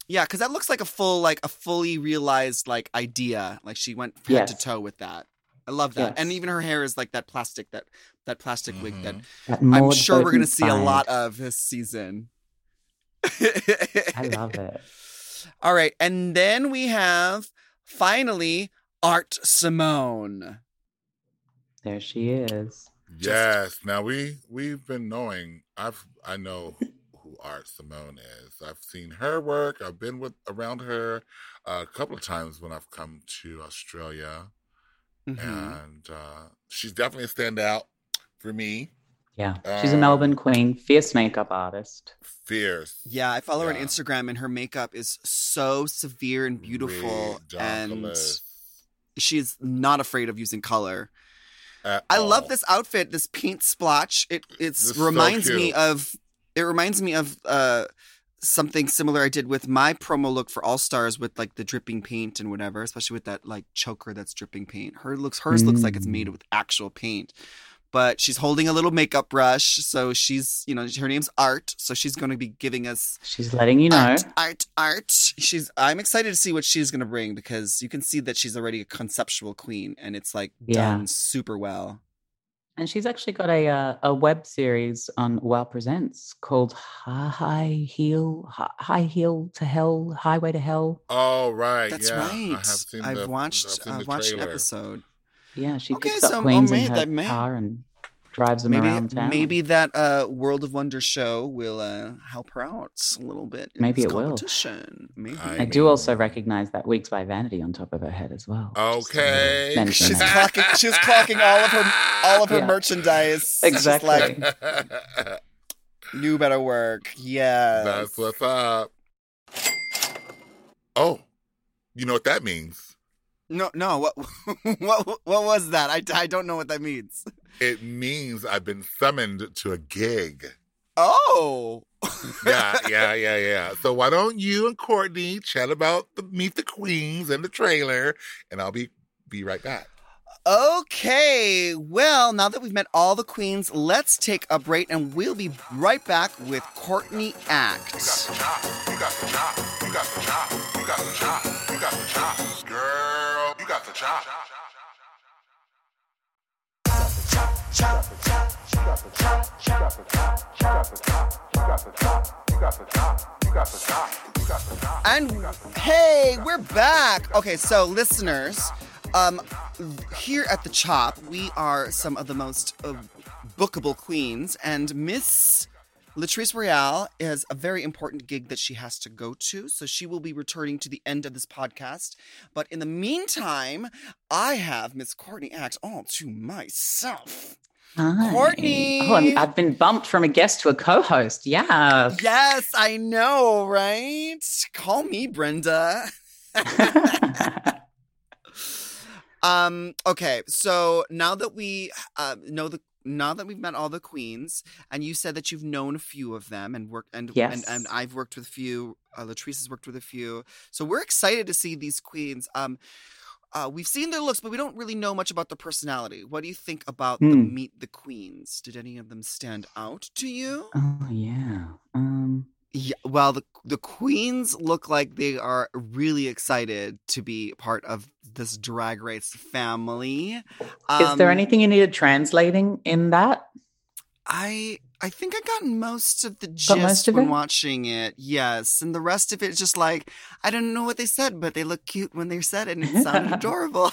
Speaker 2: Yeah, because that looks like a full, like a fully realized like idea. Like she went head to toe with that. I love that, and even her hair is like that plastic that that plastic wig that
Speaker 1: Mhm.
Speaker 4: That
Speaker 2: I'm sure we're gonna see a lot of this season.
Speaker 4: I love it.
Speaker 2: All right, and then we have finally Art Simone.
Speaker 4: There she is.
Speaker 1: Yes. Now we we've been knowing. I've I know who Art Simone is. I've seen her work. I've been with around her uh, a couple of times when I've come to Australia,
Speaker 2: Mhm.
Speaker 1: and uh, she's definitely a standout for me.
Speaker 4: Yeah. She's a
Speaker 1: Um,
Speaker 4: Melbourne queen, fierce makeup artist.
Speaker 1: Fierce.
Speaker 2: Yeah, I follow her on Instagram, and her makeup is so severe and beautiful, and she's not afraid of using color.
Speaker 1: at
Speaker 2: I love this outfit, this paint splotch. It it's
Speaker 1: This is so
Speaker 2: reminds me of it reminds me of uh something similar I did with my promo look for All Stars with like the dripping paint and whatever, especially with that like choker that's dripping paint. Her looks hers looks like it's made
Speaker 4: Mm.
Speaker 2: with actual paint. But she's holding a little makeup brush, so she's you know her name's Art, so she's going to be giving us
Speaker 4: She's letting you know.
Speaker 2: art, art, art. She's. I'm excited to see what she's going to bring because you can see that she's already a conceptual queen, and it's like
Speaker 4: Yeah.
Speaker 2: done super well.
Speaker 4: And she's actually got a uh, a web series on Wow Presents called High Heel High Heel to Hell Highway to Hell.
Speaker 1: Oh right,
Speaker 2: That's
Speaker 1: yeah.
Speaker 2: right.
Speaker 1: I have seen
Speaker 2: I've
Speaker 1: the,
Speaker 2: watched.
Speaker 1: I've seen
Speaker 2: I've
Speaker 1: the
Speaker 2: watched an episode.
Speaker 4: Yeah, she
Speaker 2: Okay,
Speaker 4: picks
Speaker 2: so,
Speaker 4: up
Speaker 2: oh,
Speaker 4: queens
Speaker 2: man,
Speaker 4: in her
Speaker 2: that may-
Speaker 4: car and drives them
Speaker 2: Maybe,
Speaker 4: around town.
Speaker 2: maybe that uh, World of Wonder show will uh, help her out a little bit. In
Speaker 4: Maybe it will.
Speaker 2: Maybe.
Speaker 1: I
Speaker 4: I do also recognize that Wigs by Vanity on top of her head as well.
Speaker 1: Okay.
Speaker 4: mention
Speaker 2: She's clocking. She's clocking all of her all of her
Speaker 4: Yeah.
Speaker 2: merchandise.
Speaker 4: Exactly.
Speaker 2: like new better work. Yeah.
Speaker 1: That's what's up. Oh, you know what that means?
Speaker 2: No, no. What, what, what was that? I, I don't know what that means.
Speaker 1: It means I've been summoned to a gig.
Speaker 2: Oh,
Speaker 1: Yeah, yeah, yeah, yeah. So why don't you and Courtney chat about the Meet the Queens and the trailer, and I'll be be right back.
Speaker 2: Okay. Well, now that we've met all the queens, let's take a break, and we'll be right back with Courtney Act.
Speaker 1: You got the chop. You got the chop. You got the chop. You got the chop. Girl, you got the chop.
Speaker 2: And hey, we're back. Okay, so listeners, um, here at the Chop, we are some of the most uh, bookable queens, and Miss Latrice Royale has a very important gig that she has to go to, so she will be returning to the end of this podcast. But in the meantime, I have Miss Courtney Act all to myself.
Speaker 4: Hi.
Speaker 2: Courtney!
Speaker 4: Oh, I'm, I've been bumped from a guest to a co-host. Yeah.
Speaker 2: Yes, I know, right? Call me Brenda. Um. Okay. So now that we uh, know the now that we've met all the queens, and you said that you've known a few of them and worked and
Speaker 4: Yes.
Speaker 2: and, and I've worked with a few. Uh, Latrice has worked with a few. So we're excited to see these queens. Um. Uh, we've seen their looks, but we don't really know much about the personality. What do you think about the
Speaker 4: Hmm.
Speaker 2: Meet the Queens? Did any of them stand out to you?
Speaker 4: oh yeah. Um.
Speaker 2: Yeah, well, the the queens look like they are really excited to be part of this drag race family.
Speaker 4: Is there
Speaker 2: Um,
Speaker 4: anything you needed translating in that?
Speaker 2: I I think I got most of the gist
Speaker 4: of
Speaker 2: when
Speaker 4: it?
Speaker 2: watching it. Yes, and the rest of it's just like I don't know what they said, but they look cute when they said it, and it sounded adorable.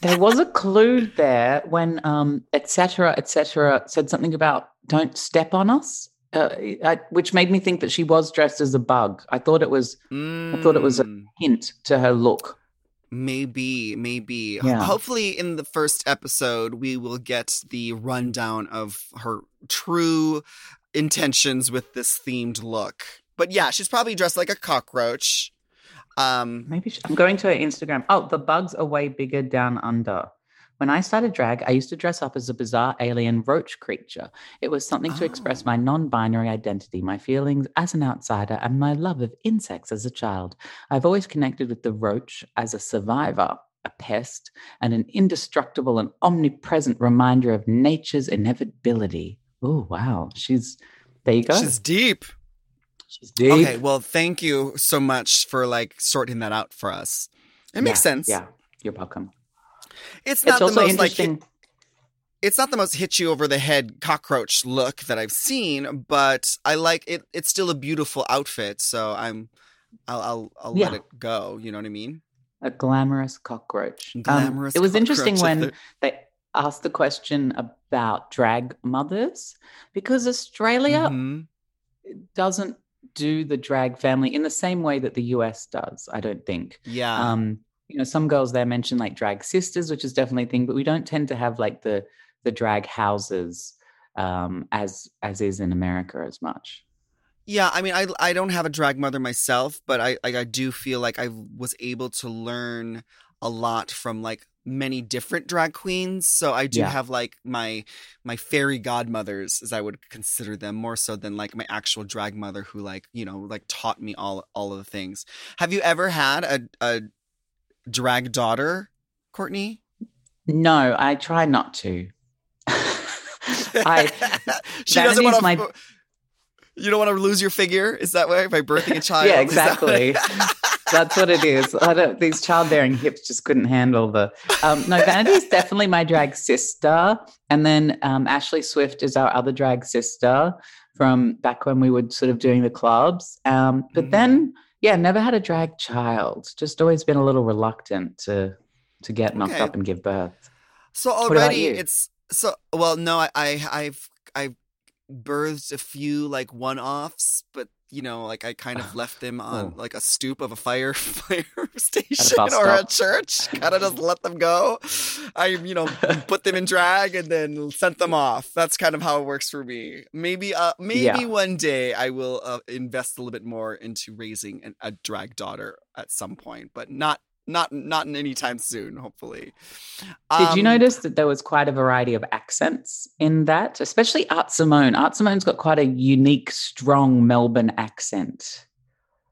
Speaker 4: There was a clue there when um Etcetera Etcetera said something about don't step on us. Uh, I, which made me think that she was dressed as a bug. I thought it was I thought it was a-
Speaker 2: Mm,
Speaker 4: hint to her look.
Speaker 2: maybe, maybe.
Speaker 4: Yeah.
Speaker 2: Hopefully, in the first episode, we will get the rundown of her true intentions with this themed look. But yeah, she's probably dressed like a cockroach. Um,
Speaker 4: Maybe she, I'm going to her Instagram. Oh, the bugs are way bigger down under. When I started drag, I used to dress up as a bizarre alien roach creature. It was something to express
Speaker 2: Oh.
Speaker 4: my non binary identity, my feelings as an outsider, and my love of insects as a child. I've always connected with the roach as a survivor, a pest, and an indestructible and omnipresent reminder of nature's inevitability. Oh, wow. She's, there you go.
Speaker 2: she's deep.
Speaker 4: She's deep.
Speaker 2: Okay, well, thank you so much for like sorting that out for us. It makes sense.
Speaker 4: Yeah, you're welcome.
Speaker 2: It's not
Speaker 4: It's
Speaker 2: the most like hit, it's not the most hit you over the head cockroach look that I've seen, but I like it. It's still a beautiful outfit, so I'm I'll I'll, I'll let it go. You know what I mean?
Speaker 4: a glamorous cockroach. Um,
Speaker 2: Glamorous
Speaker 4: it was interesting when they asked the question about drag mothers because Australia
Speaker 2: Mhm.
Speaker 4: doesn't do the drag family in the same way that the US does. I don't think.
Speaker 2: Yeah.
Speaker 4: um you know some girls there mention like drag sisters which is definitely a thing but we don't tend to have like the the drag houses um as as is in america as much
Speaker 2: Yeah, I mean, I I don't have a drag mother myself, but I I, I do feel like I was able to learn a lot from like many different drag queens. So I do
Speaker 4: Yeah.
Speaker 2: have like my my fairy godmothers, as I would consider them, more so than like my actual drag mother who like you know like taught me all all of the things. Have you ever had a a drag daughter, Courtney?
Speaker 4: no i try not to i
Speaker 2: she doesn't want to.
Speaker 4: My-
Speaker 2: You don't want to lose your figure, is that way? By birthing a child?
Speaker 4: yeah
Speaker 2: that
Speaker 4: exactly that's what it is I don't, these childbearing hips just couldn't handle the um no is definitely my drag sister and then um ashley swift is our other drag sister from back when we were sort of doing the clubs um but
Speaker 2: Mhm.
Speaker 4: then yeah never had a drag child just always been a little reluctant to to get knocked
Speaker 2: Okay.
Speaker 4: up and give birth
Speaker 2: So already it's so well. No, I, I I've I've birthed a few like one offs, but you know, like I kind of left them on
Speaker 4: Oh.
Speaker 2: like a stoop of a fire fire station
Speaker 4: bus
Speaker 2: or a church. Kind of just let them go. I you know put them in drag and then sent them off. That's kind of how it works for me. Maybe uh maybe
Speaker 4: Yeah.
Speaker 2: one day I will uh, invest a little bit more into raising an, a drag daughter at some point, but not. Not not in any time soon, hopefully.
Speaker 4: did you
Speaker 2: Um,
Speaker 4: notice that there was quite a variety of accents in that especially art simone art simone's got quite a unique strong melbourne accent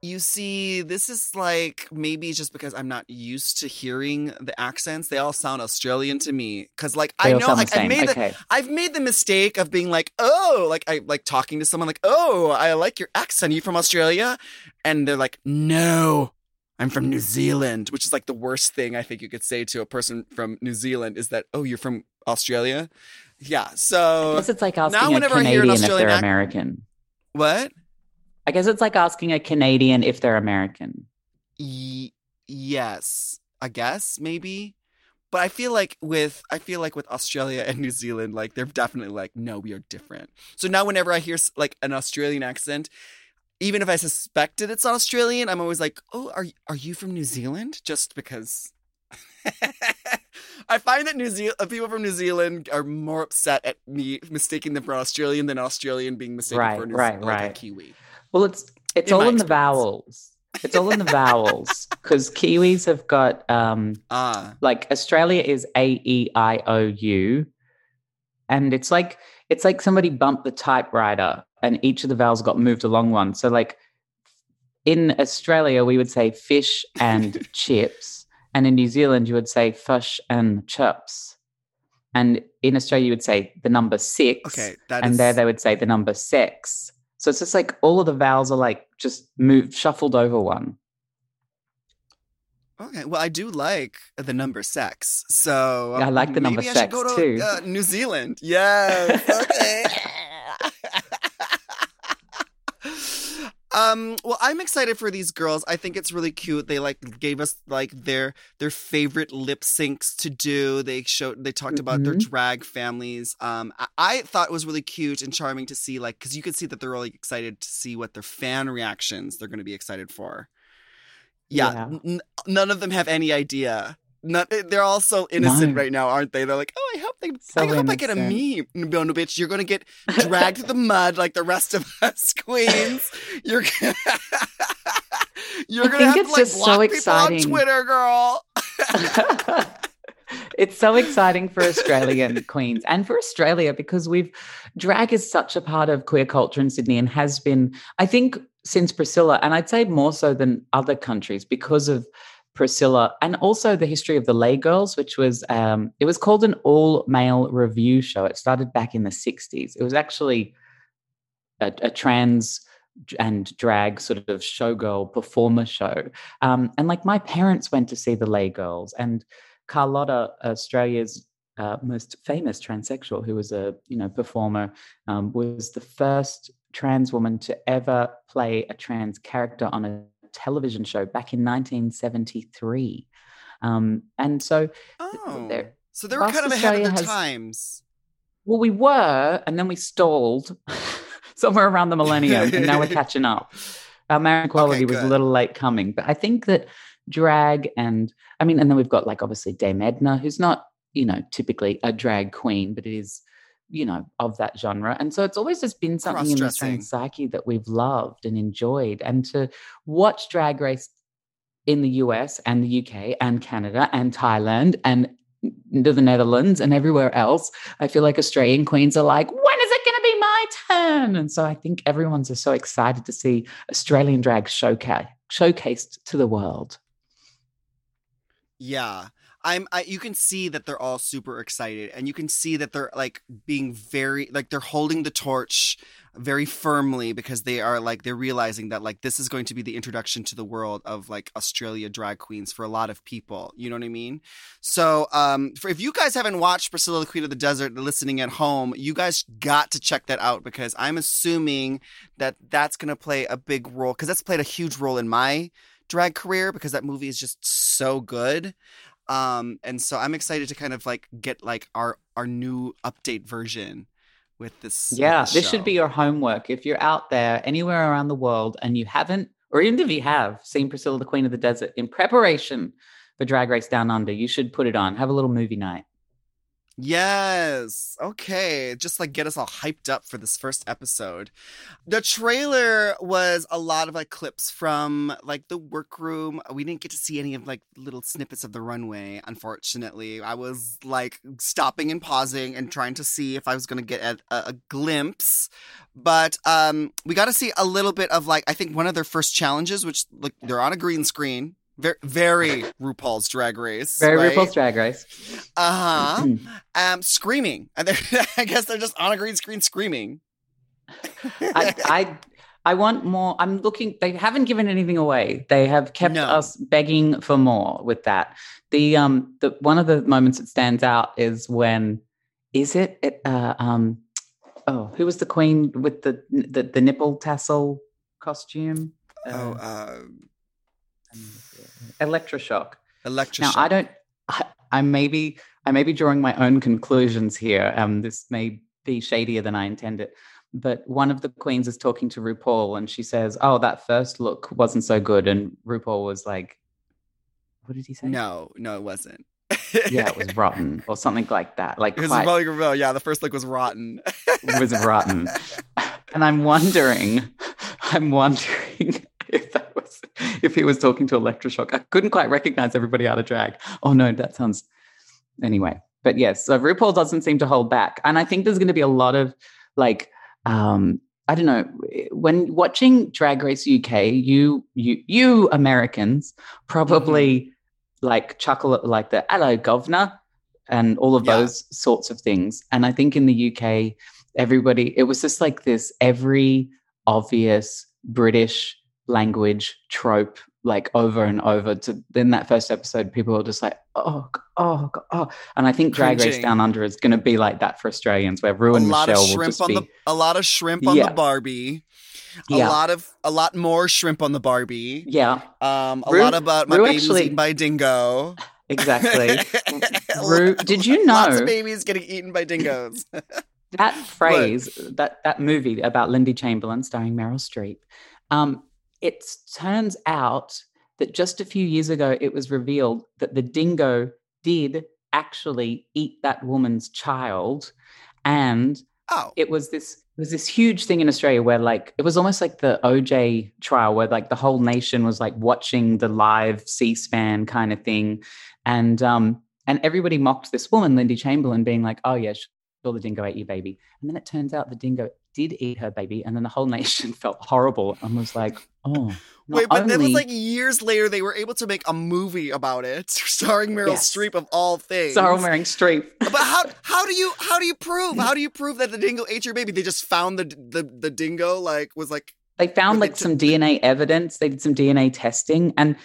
Speaker 2: You see, this is like maybe just because I'm not used to hearing the accents. They all sound Australian to me. Cause like
Speaker 4: They
Speaker 2: I know like I
Speaker 4: same.
Speaker 2: made the,
Speaker 4: okay
Speaker 2: I've made the mistake of being like, oh, like I like talking to someone like, oh, I like your accent. Are you from Australia? And they're like, no, I'm from New Zealand, which is like the worst thing I think you could say to a person from New Zealand is that, oh, you're from Australia? Yeah. So I
Speaker 4: guess it's like asking a
Speaker 2: whenever I hear an
Speaker 4: Canadian if
Speaker 2: Australian
Speaker 4: they're American.
Speaker 2: what?
Speaker 4: I guess it's like asking a Canadian if they're American.
Speaker 2: Y- yes, I guess maybe. But I feel like with I feel like with Australia and New Zealand, like they're definitely like, no, we are different. So now whenever I hear like an Australian accent, even if I suspected it's Australian, I'm always like, oh, are are you from New Zealand? Just because. I find that New Zealand people from New Zealand are more upset at me mistaking them for Australian than Australian being mistaken
Speaker 4: Right,
Speaker 2: for New
Speaker 4: right,
Speaker 2: Zealand, like a. Kiwi.
Speaker 4: Well, it's it's
Speaker 2: In
Speaker 4: all in the vowels. It's all in the vowels because Kiwis have got um
Speaker 2: Ah,
Speaker 4: like Australia is A E I O U, and it's like it's like somebody bumped the typewriter and each of the vowels got moved along one. So like in Australia we would say fish and chips, and in New Zealand you would say fish and chips, and in Australia you would say the number six.
Speaker 2: okay, that is
Speaker 4: and there they would say the number six. So it's just like all of the vowels are like just moved, shuffled over one.
Speaker 2: Okay, well, I do like the number sex, so
Speaker 4: I like the number
Speaker 2: maybe I should
Speaker 4: sex,
Speaker 2: go to
Speaker 4: too.
Speaker 2: Uh, New Zealand. Yes. Okay. um. Well, I'm excited for these girls. I think it's really cute. They like gave us like their their favorite lip syncs to do. They showed. They talked about their
Speaker 4: Mhm.
Speaker 2: drag families. Um. I, I thought it was really cute and charming to see, like, because you could see that they're really excited to see what their fan reactions they're going to be excited for. Yeah,
Speaker 4: Yeah.
Speaker 2: n- none of them have any idea. Not, eh, they're all so innocent
Speaker 4: No.
Speaker 2: right now, aren't they? They're like, oh, I hope they,
Speaker 4: So
Speaker 2: I hope I get a meme. No, no, bitch, you're gonna get dragged to the mud like the rest of us queens. You're, gonna- you're gonna have to like block
Speaker 4: so
Speaker 2: people on Twitter, girl.
Speaker 4: it's so exciting for Australian queens and for Australia because we've drag is such a part of queer culture in Sydney and has been, I think, since Priscilla, and I'd say more so than other countries because of Priscilla and also the history of the Les Girls, which was um, it was called an all male review show. It started back in the 60s. It was actually a, a trans and drag sort of showgirl performer show. Um, and like my parents went to see the Les Girls, and Carlotta, Australia's uh, most famous transsexual, who was a you know performer, um, was the first trans woman to ever play a trans character on a television show back in 1973. Um, and so,
Speaker 2: Oh.
Speaker 4: there-
Speaker 2: So they were kind of ahead of the
Speaker 4: has-
Speaker 2: times.
Speaker 4: well, we were, and then we stalled somewhere around the millennium, and now we're catching up. Our marriage equality was a little late coming, but I think that drag and I mean, and then we've got like obviously Dame Edna, who's not you know typically a drag queen, but is you know of that genre, and so it's always just been something in the
Speaker 2: Cross-dressing.
Speaker 4: psyche that we've loved and enjoyed, and to watch Drag Race in the US and the UK and Canada and Thailand and the Netherlands and everywhere else, I feel like Australian queens are like, when is it going to be my turn? And so I think everyone's just so excited to see Australian drag showcase showcased to the world.
Speaker 2: Yeah. I'm I you can see that they're all super excited and you can see that they're like being very like they're holding the torch very firmly because they are like they're realizing that like this is going to be the introduction to the world of like Australia drag queens for a lot of people. You know what I mean? So um for if you guys haven't watched Priscilla the Queen of the Desert listening at home, you guys got to check that out because I'm assuming that that's going to play a big role cuz that's played a huge role in my drag career because that movie is just so good um and so i'm excited to kind of like get like our our new update version with this with
Speaker 4: Yeah,
Speaker 2: this
Speaker 4: this should be your homework. If you're out there anywhere around the world and you haven't, or even if you have seen Priscilla the Queen of the Desert in preparation for Drag Race Down Under, you should put it on. Have a little movie night.
Speaker 2: Yes okay just like get us all hyped up for this first episode. The trailer was a lot of like clips from like the workroom. We didn't get to see any of like little snippets of the runway unfortunately. I was like stopping and pausing and trying to see if i was going to get a, a, glimpse but um we got to see a little bit of like i think one of their first challenges which like they're on a green screen very, very RuPaul's Drag Race.
Speaker 4: Very
Speaker 2: right?
Speaker 4: RuPaul's Drag Race.
Speaker 2: Uh huh. um, screaming. And I guess they're just on a green screen screaming.
Speaker 4: I, I I want more. I'm looking. They haven't given anything away. They have kept
Speaker 2: No.
Speaker 4: us begging for more with that. The um the one of the moments that stands out is when is it it uh um oh who was the queen with the the, the nipple tassel costume?
Speaker 2: oh,
Speaker 4: Uh,
Speaker 2: uh,
Speaker 4: Elektra Shock.
Speaker 2: electroshock.
Speaker 4: Now I don't. I, I may be I may be drawing my own conclusions here. Um, this may be shadier than I intended. But one of the queens is talking to RuPaul, and she says, "Oh, that first look wasn't so good." And RuPaul was like, "What did he say?"
Speaker 2: No, no, it wasn't.
Speaker 4: yeah, it was rotten or something like that. Like
Speaker 2: It was
Speaker 4: quite,
Speaker 2: probably yeah. The first look was rotten.
Speaker 4: it was rotten. And I'm wondering, I'm wondering if that was if he was talking to Elektra Shock. I couldn't quite recognize everybody out of drag. Oh no, that sounds anyway. But yes, so RuPaul doesn't seem to hold back. And I think there's going to be a lot of like um I don't know, when watching Drag Race UK, you you you Americans probably like chuckle at like the hello governor and all of
Speaker 2: Yeah.
Speaker 4: those sorts of things. And I think in the UK, everybody it was just like this every obvious British language trope like over and over to in that first episode people were just like oh oh oh and i think drag race down under is going to be like that for australians where rue
Speaker 2: a
Speaker 4: michelle will just
Speaker 2: on
Speaker 4: be
Speaker 2: the a lot of shrimp on
Speaker 4: Yeah.
Speaker 2: the Barbie. A
Speaker 4: Yeah.
Speaker 2: lot of a lot more shrimp on the Barbie.
Speaker 4: yeah
Speaker 2: Um, a
Speaker 4: Rue-
Speaker 2: lot about my
Speaker 4: Rue
Speaker 2: babies
Speaker 4: actually-
Speaker 2: eaten by dingo.
Speaker 4: exactly Rue, did you know Lots
Speaker 2: of babies getting eaten by dingoes.
Speaker 4: that phrase that that movie about lindy chamberlain starring meryl streep um it turns out that just a few years ago it was revealed that the dingo did actually eat that woman's child and
Speaker 2: oh,
Speaker 4: it was this it was this huge thing in Australia where like it was almost like the OJ trial where like the whole nation was like watching the live C-SPAN kind of thing and um and everybody mocked this woman Lindy Chamberlain being like oh yeah the dingo ate your baby and then it turns out the dingo did eat her baby and then the whole nation felt horrible and was like oh
Speaker 2: Wait, but that was like years later. They were able to make a movie about it, starring Meryl
Speaker 4: Yes.
Speaker 2: Streep of all things.
Speaker 4: Wearing Streep
Speaker 2: But how how do you how do you prove how do you prove that the dingo ate your baby? They just found the the the dingo like was like
Speaker 4: They found like some DNA evidence. They did some DNA testing. And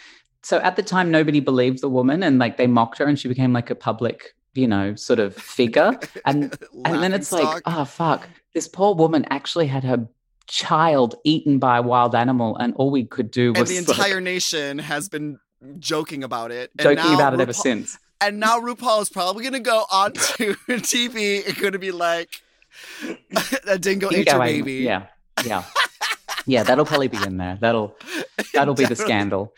Speaker 4: so at the time, nobody believed the woman and like they mocked her and she became like a public, you know, sort of figure. And and then it's like, oh fuck, this poor woman actually had her child eaten by a wild animal, and all we could do
Speaker 2: and
Speaker 4: was
Speaker 2: the
Speaker 4: like,
Speaker 2: entire nation has been joking about it. And
Speaker 4: joking
Speaker 2: now
Speaker 4: about it ever since.
Speaker 2: And now RuPaul is probably going to go onto TV and going to be like, a dingo ate your baby.
Speaker 4: Yeah, yeah, yeah. That'll probably be in there. That'll that'll be the scandal.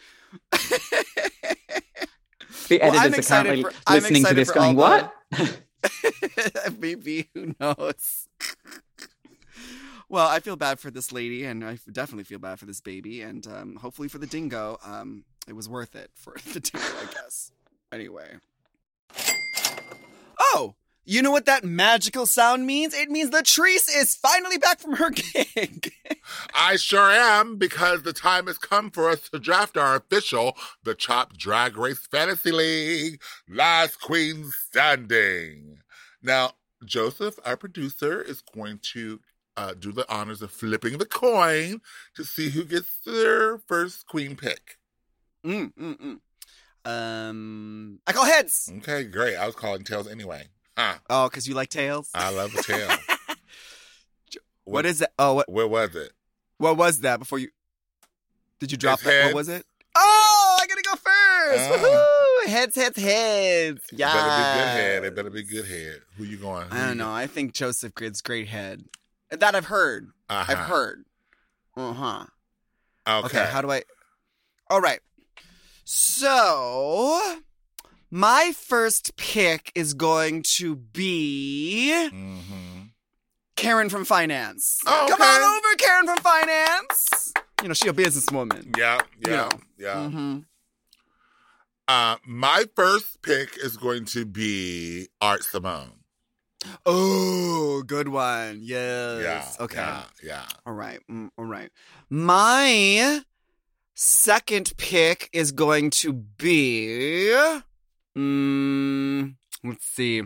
Speaker 4: The
Speaker 2: Well, I'm
Speaker 4: editors are
Speaker 2: excited
Speaker 4: currently
Speaker 2: for-
Speaker 4: listening to this, going, "What?"
Speaker 2: Maybe who knows? well, I feel bad for this lady, and I definitely feel bad for this baby, and um, hopefully for the dingo. Um, it was worth it for the dingo, I guess. Anyway. Oh, you know what that magical sound means? It means Latrice is finally back from her gig.
Speaker 1: I sure am, because the time has come for us to draft our official The Chop Drag Race Fantasy League Last Queen Standing. Now, Joseph, our producer, is going to uh, do the honors of flipping the coin to see who gets their first queen pick.
Speaker 2: mm, mm, mm. Um, I call heads.
Speaker 1: Okay, great. I was calling tails anyway. Huh.
Speaker 2: Oh, because you like tails.
Speaker 1: I love the tail.
Speaker 2: what is that? Oh, what
Speaker 1: Where was it?
Speaker 2: what was that before you? Did you drop that? What was it? Oh, I gotta go first. Woohoo! Heads, heads, heads.
Speaker 1: It
Speaker 2: Yeah.
Speaker 1: better be good head. It better be good head. Who you going? Who
Speaker 2: I don't know. I think Joseph Grid's great head. That I've heard.
Speaker 1: Uh-huh.
Speaker 2: I've heard. Uh huh.
Speaker 1: Okay.
Speaker 2: Okay. How do I? All right. So, my first pick is going to be
Speaker 1: mm-hmm.
Speaker 2: Karen from Finance.
Speaker 1: Oh,
Speaker 2: Come on over, Karen from Finance. You know, she a businesswoman.
Speaker 1: Yeah, yeah,
Speaker 2: You know.
Speaker 1: yeah.
Speaker 2: Mm-hmm.
Speaker 1: Uh, my first pick is going to be Art Simone.
Speaker 2: Oh, good one. Yes.
Speaker 1: Yeah.
Speaker 2: Okay.
Speaker 1: Yeah. yeah.
Speaker 2: All right. Mm, all right. My second pick is going to be. Mm, let's see.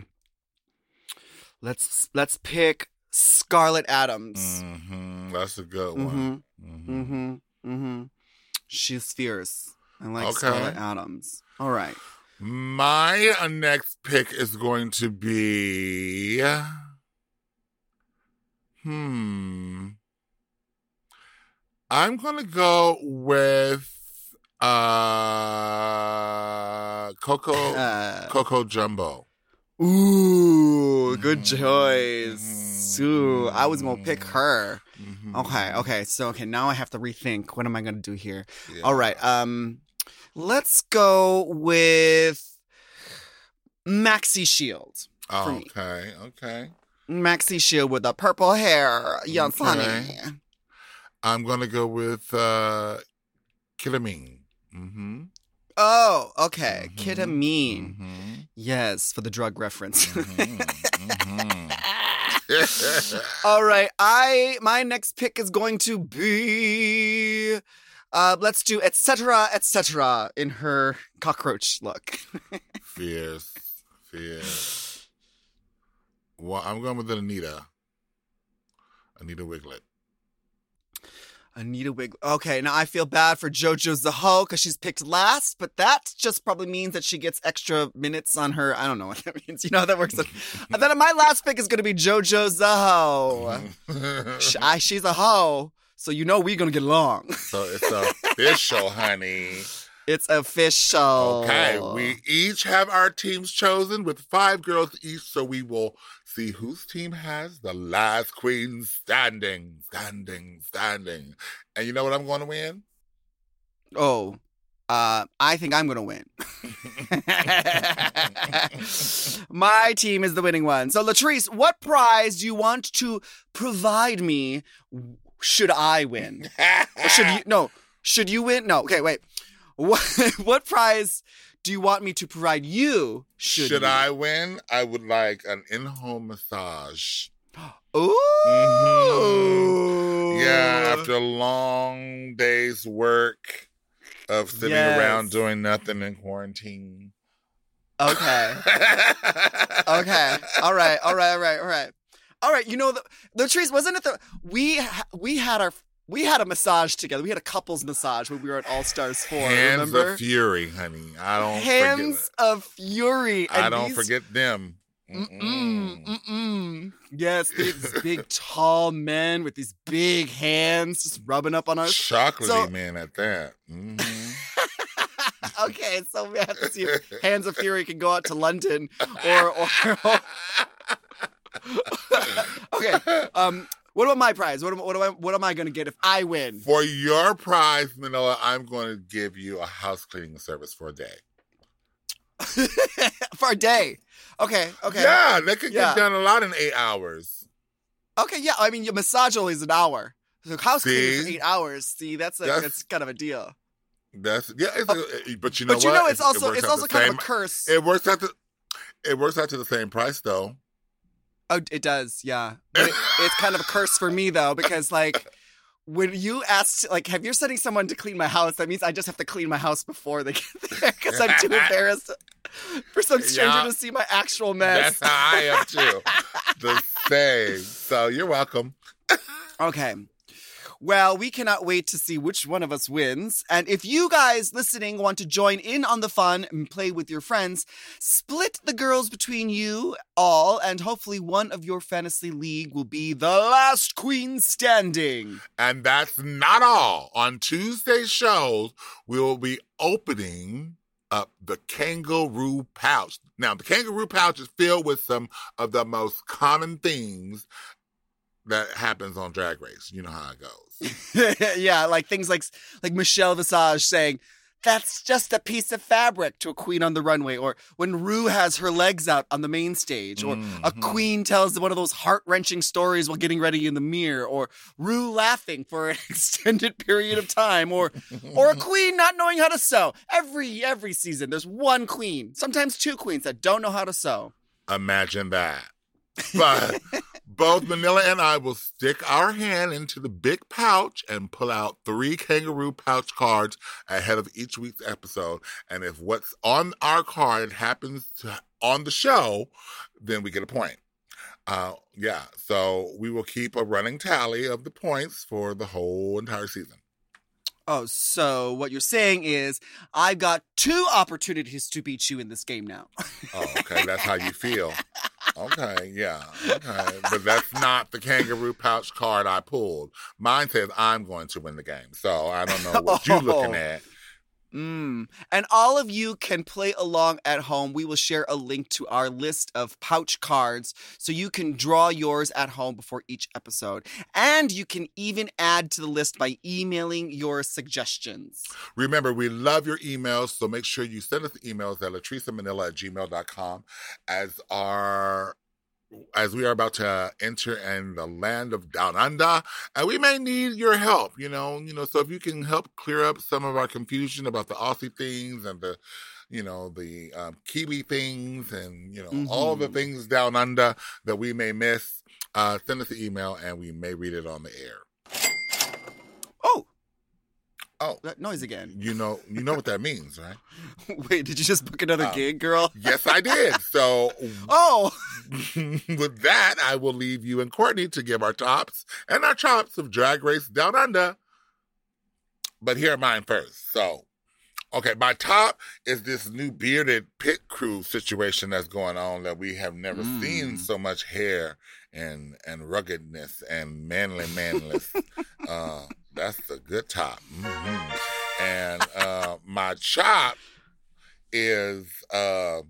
Speaker 2: Let's let's pick Scarlet Adams.
Speaker 1: hmm That's a good one.
Speaker 2: Mm-hmm.
Speaker 1: Mhm.
Speaker 2: Mm-hmm. Mm-hmm. She's fierce. I like
Speaker 1: Okay.
Speaker 2: Scarlet Adams. All right.
Speaker 1: My next pick is going to be. Hmm. I'm going to go with uh Coco
Speaker 2: Uh,
Speaker 1: Coco Jumbo.
Speaker 2: ooh, good
Speaker 1: Mhm.
Speaker 2: choice. Ooh, I was gonna pick her.
Speaker 1: Mhm.
Speaker 2: Okay, okay. So okay, now I have to rethink. What am I gonna do here?
Speaker 1: Yeah.
Speaker 2: All right. Um, let's go with Maxi Shield. me.
Speaker 1: Okay, okay.
Speaker 2: Maxi Shield with the purple hair. Honey.
Speaker 1: Okay. I'm gonna go with uh Kita Mean. Mm-hmm.
Speaker 2: Oh, okay.
Speaker 1: Mhm.
Speaker 2: Ketamine.
Speaker 1: Mm-hmm.
Speaker 2: Yes, for the drug reference.
Speaker 1: Mhm.
Speaker 2: All right. I my next pick is going to be uh let's do Etcetera Etcetera in her cockroach look.
Speaker 1: Fierce. Fierce. Well, I'm going with Anita. Anita Wigl'it.
Speaker 2: Anita Wig. Okay, now I feel bad for JoJo Zaho because she's picked last, but that just probably means that she gets extra minutes on her. I don't know what that means. You know how that works. and then my last pick is going to be JoJo Zaho. Sh- I, she's a hoe, so you know we're going to get along.
Speaker 1: so it's official, honey.
Speaker 2: It's official.
Speaker 1: Okay, we each have our teams chosen with five girls each, so we will see whose team has the last queen standing, standing, standing. And you know what I'm going to win?
Speaker 2: Oh, uh, I think I'm going to win. My team is the winning one. So, Latrice, what prize do you want to provide me should I win? Should you? No. Should you win? No. Okay, wait. What, what prize do you want me to provide you? Should,
Speaker 1: Should
Speaker 2: you?
Speaker 1: I win? I would like an in-home massage.
Speaker 2: Ooh.
Speaker 1: Mhm. Yeah, after a long day's work of sitting
Speaker 2: Yes.
Speaker 1: around doing nothing in quarantine.
Speaker 2: Okay. Okay. All right. All right. All right. All right. All right. You know the the trees wasn't it the we we had our we had a massage together. We had a couples massage when we were at All Stars Four.
Speaker 1: Hands
Speaker 2: remember?
Speaker 1: of fury, honey. I don't forget.
Speaker 2: Hands of fury.
Speaker 1: I don't
Speaker 2: these-
Speaker 1: forget them.
Speaker 2: Mm-mm,
Speaker 1: Mm-mm.
Speaker 2: mm-mm. Yes, these big tall men with these big hands just rubbing up on us.
Speaker 1: Chocolatey
Speaker 2: So-
Speaker 1: man at that. Mhm.
Speaker 2: okay, so we have to see if Hands of Fury can go out to London or or. okay. Um. What about my prize? What am, what am I? What am I going to get if I win?
Speaker 1: For your prize, Manila, I'm going to give you a house cleaning service for a day.
Speaker 2: For a day. Okay. Okay.
Speaker 1: Yeah, that could
Speaker 2: Yeah.
Speaker 1: get done a lot in eight hours.
Speaker 2: Okay. Yeah. I mean, your massage only is an hour. So house cleaning
Speaker 1: See?
Speaker 2: eight hours. See, that's a
Speaker 1: That's-
Speaker 2: that's kind of a deal.
Speaker 1: That's yeah, it's a, oh, eh, but you know
Speaker 2: but you
Speaker 1: what?
Speaker 2: know, it's
Speaker 1: It- it
Speaker 2: also
Speaker 1: works
Speaker 2: it's also kind of a curse.
Speaker 1: It works out to it works out to the same price though.
Speaker 2: Oh, it does, yeah. But it, it's kind of a curse for me though, because like when you asked, like, have you're sending someone to clean my house, that means I just have to clean my house before they get there because I'm too embarrassed for some stranger
Speaker 1: Yeah.
Speaker 2: to see my actual mess.
Speaker 1: That's how I am too. the same. So you're welcome.
Speaker 2: Okay. Well, we cannot wait to see which one of us wins. And if you guys listening want to join in on the fun and play with your friends, split the girls between you all, and hopefully one of your fantasy league will be the last queen standing.
Speaker 1: And that's not all. On Tuesday's shows, we will be opening up the kangaroo pouch. Now, the kangaroo pouch is filled with some of the most common things that happens on Drag Race. You know how it goes.
Speaker 2: yeah, like things like like Michelle Visage saying, "That's just a piece of fabric" to a queen on the runway, or when Rue has her legs out on the main stage, or a
Speaker 1: Mhm.
Speaker 2: queen tells one of those heart wrenching stories while getting ready in the mirror, or Rue laughing for an extended period of time, or or a queen not knowing how to sew. Every every season, there's one queen, sometimes two queens that don't know how to sew.
Speaker 1: Imagine that. But both Manila and I will stick our hand into the big pouch and pull out three kangaroo pouch cards ahead of each week's episode. And if what's on our card happens to on the show, then we get a point. Uh, yeah, so we will keep a running tally of the points for the whole entire season.
Speaker 2: Oh, so what you're saying is I've got two opportunities to beat you in this game now.
Speaker 1: Oh, okay, that's how you feel. Okay, yeah, okay, but that's not the kangaroo pouch card I pulled. Mine says I'm going to win the game, so I don't know what you're looking
Speaker 2: Oh.
Speaker 1: at.
Speaker 2: Mm. And all of you can play along at home. We will share a link to our list of pouch cards so you can draw yours at home before each episode. And you can even add to the list by emailing your suggestions.
Speaker 1: Remember, we love your emails, so make sure you send us emails at latricemanila at gmail.com as our as we are about to enter in the land of down under, and we may need your help, you know, you know, so if you can help clear up some of our confusion about the Aussie things and the you know, the um, Kiwi things and, you know, all the
Speaker 2: Mhm.
Speaker 1: things down under that we may miss, uh, send us an email and we may read it on the air.
Speaker 2: Oh,
Speaker 1: Oh,
Speaker 2: that noise again.
Speaker 1: you know, you know what that means, right?
Speaker 2: Wait, did you just book another
Speaker 1: Oh.
Speaker 2: gig, girl?
Speaker 1: Yes, I did. So,
Speaker 2: Oh,
Speaker 1: with that, I will leave you and Courtney to give our tops and our chops of Drag Race Down Under. But here are mine first. So, okay, my top is this new bearded pit crew situation that's going on that we have never
Speaker 2: Mm.
Speaker 1: seen so much hair and and ruggedness and manly manliness. uh, that's the good top. hmm And uh, my chop is. Uh,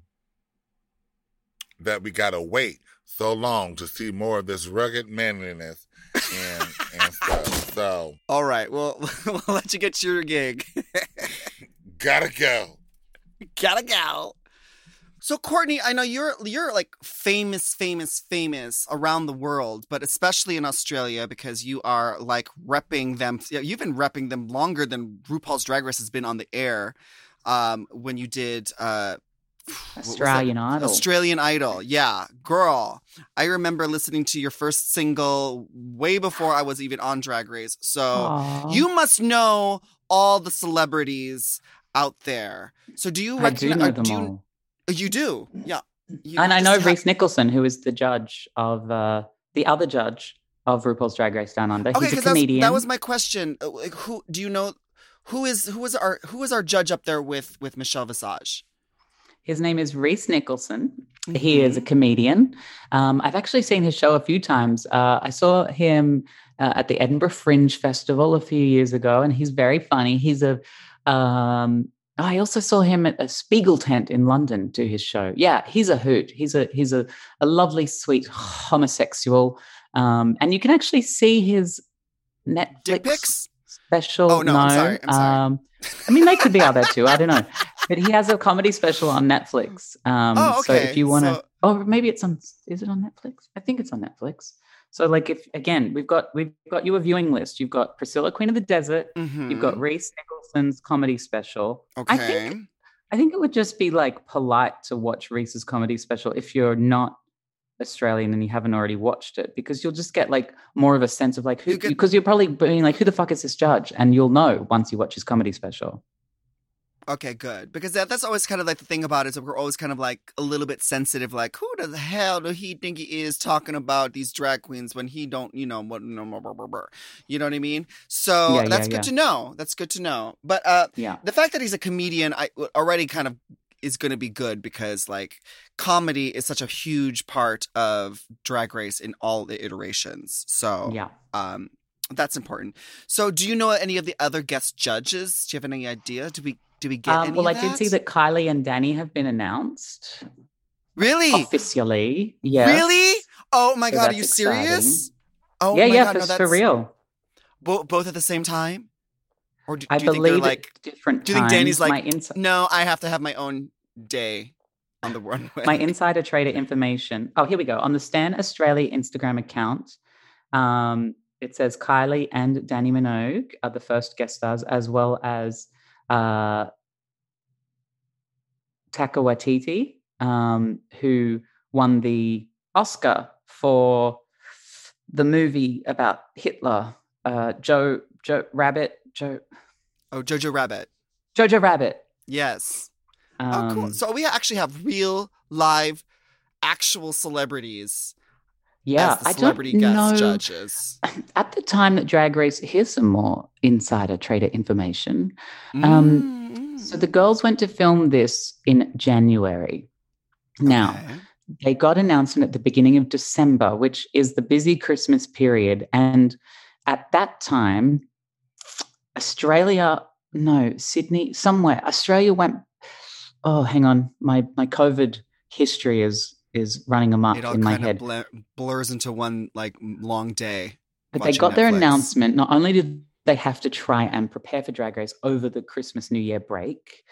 Speaker 1: that we gotta wait so long to see more of this rugged manliness and and stuff. So
Speaker 2: all right. Well, we'll let you get to your gig.
Speaker 1: gotta go.
Speaker 2: Gotta go. So Courtney, I know you're you're like famous, famous, famous around the world, but especially in Australia because you are like repping them. You've been repping them longer than RuPaul's Drag Race has been on the air. Um, when you did uh, what was that?
Speaker 4: Australian Idol.
Speaker 2: Australian Idol, yeah, girl. I remember listening to your first single way before I was even on Drag Race. So
Speaker 4: Aw.
Speaker 2: you must know all the celebrities out there. So do you
Speaker 4: I do know them
Speaker 2: do you,
Speaker 4: all.
Speaker 2: you do, yeah. You
Speaker 4: and I know
Speaker 2: have-
Speaker 4: Rhys Nicholson, who is the judge of uh, the other judge of RuPaul's Drag Race Down Under.
Speaker 2: Okay,
Speaker 4: He's a comedian.
Speaker 2: that was my question. Uh, Like, who do you know? Who is who is our who is our judge up there with with Michelle Visage?
Speaker 4: His name is Rhys Nicholson. He
Speaker 2: Mm-hmm.
Speaker 4: is a comedian. Um, I've actually seen his show a few times. Uh, I saw him uh, at the Edinburgh Fringe Festival a few years ago, and he's very funny. He's a. Um, I also saw him at a Spiegel tent in London do his show. Yeah, he's a hoot. He's a he's a, a lovely, sweet homosexual, um, and you can actually see his Netflix special.
Speaker 2: Oh, no, I'm sorry, I'm sorry.
Speaker 4: Um, I mean, they could be out there too. I don't know, but he has a comedy special on Netflix. Um,
Speaker 2: Oh,
Speaker 4: So if you want to,
Speaker 2: so-
Speaker 4: oh, maybe it's on. Is it on Netflix? I think it's on Netflix. So, like, if again, we've got we've got you a viewing list. You've got Priscilla, Queen of the Desert. You've got. Rhys Nicholson's comedy special.
Speaker 2: okay.
Speaker 4: I think I think it would just be like polite to watch Rhys's comedy special if you're not Australian and you haven't already watched it because you'll just get like more of a sense of like who
Speaker 2: You
Speaker 4: because you're probably being like who the fuck is this judge and you'll know once you watch his comedy special.
Speaker 2: Okay, good. Because that, that's always kind of like the thing about it is that we're always kind of like a little bit sensitive, like who the hell do he think he is talking about these drag queens when he don't, you know, what, you know what I mean? So
Speaker 4: Yeah, yeah,
Speaker 2: that's good
Speaker 4: yeah.
Speaker 2: to know. That's good to know. But uh,
Speaker 4: Yeah.
Speaker 2: the fact that he's a comedian, I already kind of is going to be good because like comedy is such a huge part of Drag Race in all the iterations. So
Speaker 4: Yeah.
Speaker 2: um, that's important. So, do you know any of the other guest judges? Do you have any idea? Do we do we get
Speaker 4: Um,
Speaker 2: any?
Speaker 4: well, I
Speaker 2: of
Speaker 4: did see that Kylie and Danny have been announced
Speaker 2: Really,
Speaker 4: officially. yeah.
Speaker 2: really? Oh my
Speaker 4: So
Speaker 2: god, are you serious? Oh
Speaker 4: yeah,
Speaker 2: my
Speaker 4: yeah,
Speaker 2: god,
Speaker 4: for,
Speaker 2: no,
Speaker 4: for real.
Speaker 2: bo- both at the same time, or do,
Speaker 4: I
Speaker 2: do you think they're like?
Speaker 4: different
Speaker 2: do you think Danny's like,
Speaker 4: my ins-
Speaker 2: No, I have to have my own day on the runway.
Speaker 4: my insider trader information. Oh, here we go. On the Stan Australia Instagram account, um, it says Kylie and Danny Minogue are the first guest stars, as well as uh, Taika Waititi, um, who won the Oscar for the movie about Hitler. Uh, Joe Joe Rabbit Joe
Speaker 2: oh, Jojo Rabbit.
Speaker 4: Jojo Rabbit.
Speaker 2: Yes.
Speaker 4: Um,
Speaker 2: oh, cool. So we actually have real, live, actual celebrities
Speaker 4: yeah, I don't
Speaker 2: celebrity guest
Speaker 4: know.
Speaker 2: judges.
Speaker 4: At the time that Drag Race, here's some more insider trader information. Um,
Speaker 2: Mm,
Speaker 4: So the girls went to film this in January. Now,
Speaker 2: okay.
Speaker 4: they got announcement at the beginning of December, which is the busy Christmas period. And at that time, Australia, no, Sydney, somewhere, Australia went. Oh, hang on. My my COVID history is is running amok
Speaker 2: it all
Speaker 4: in my
Speaker 2: kind
Speaker 4: head.
Speaker 2: blurs into one like long day.
Speaker 4: But they got their announcement. Not only did they have to try and prepare for Drag Race over the Christmas New Year break,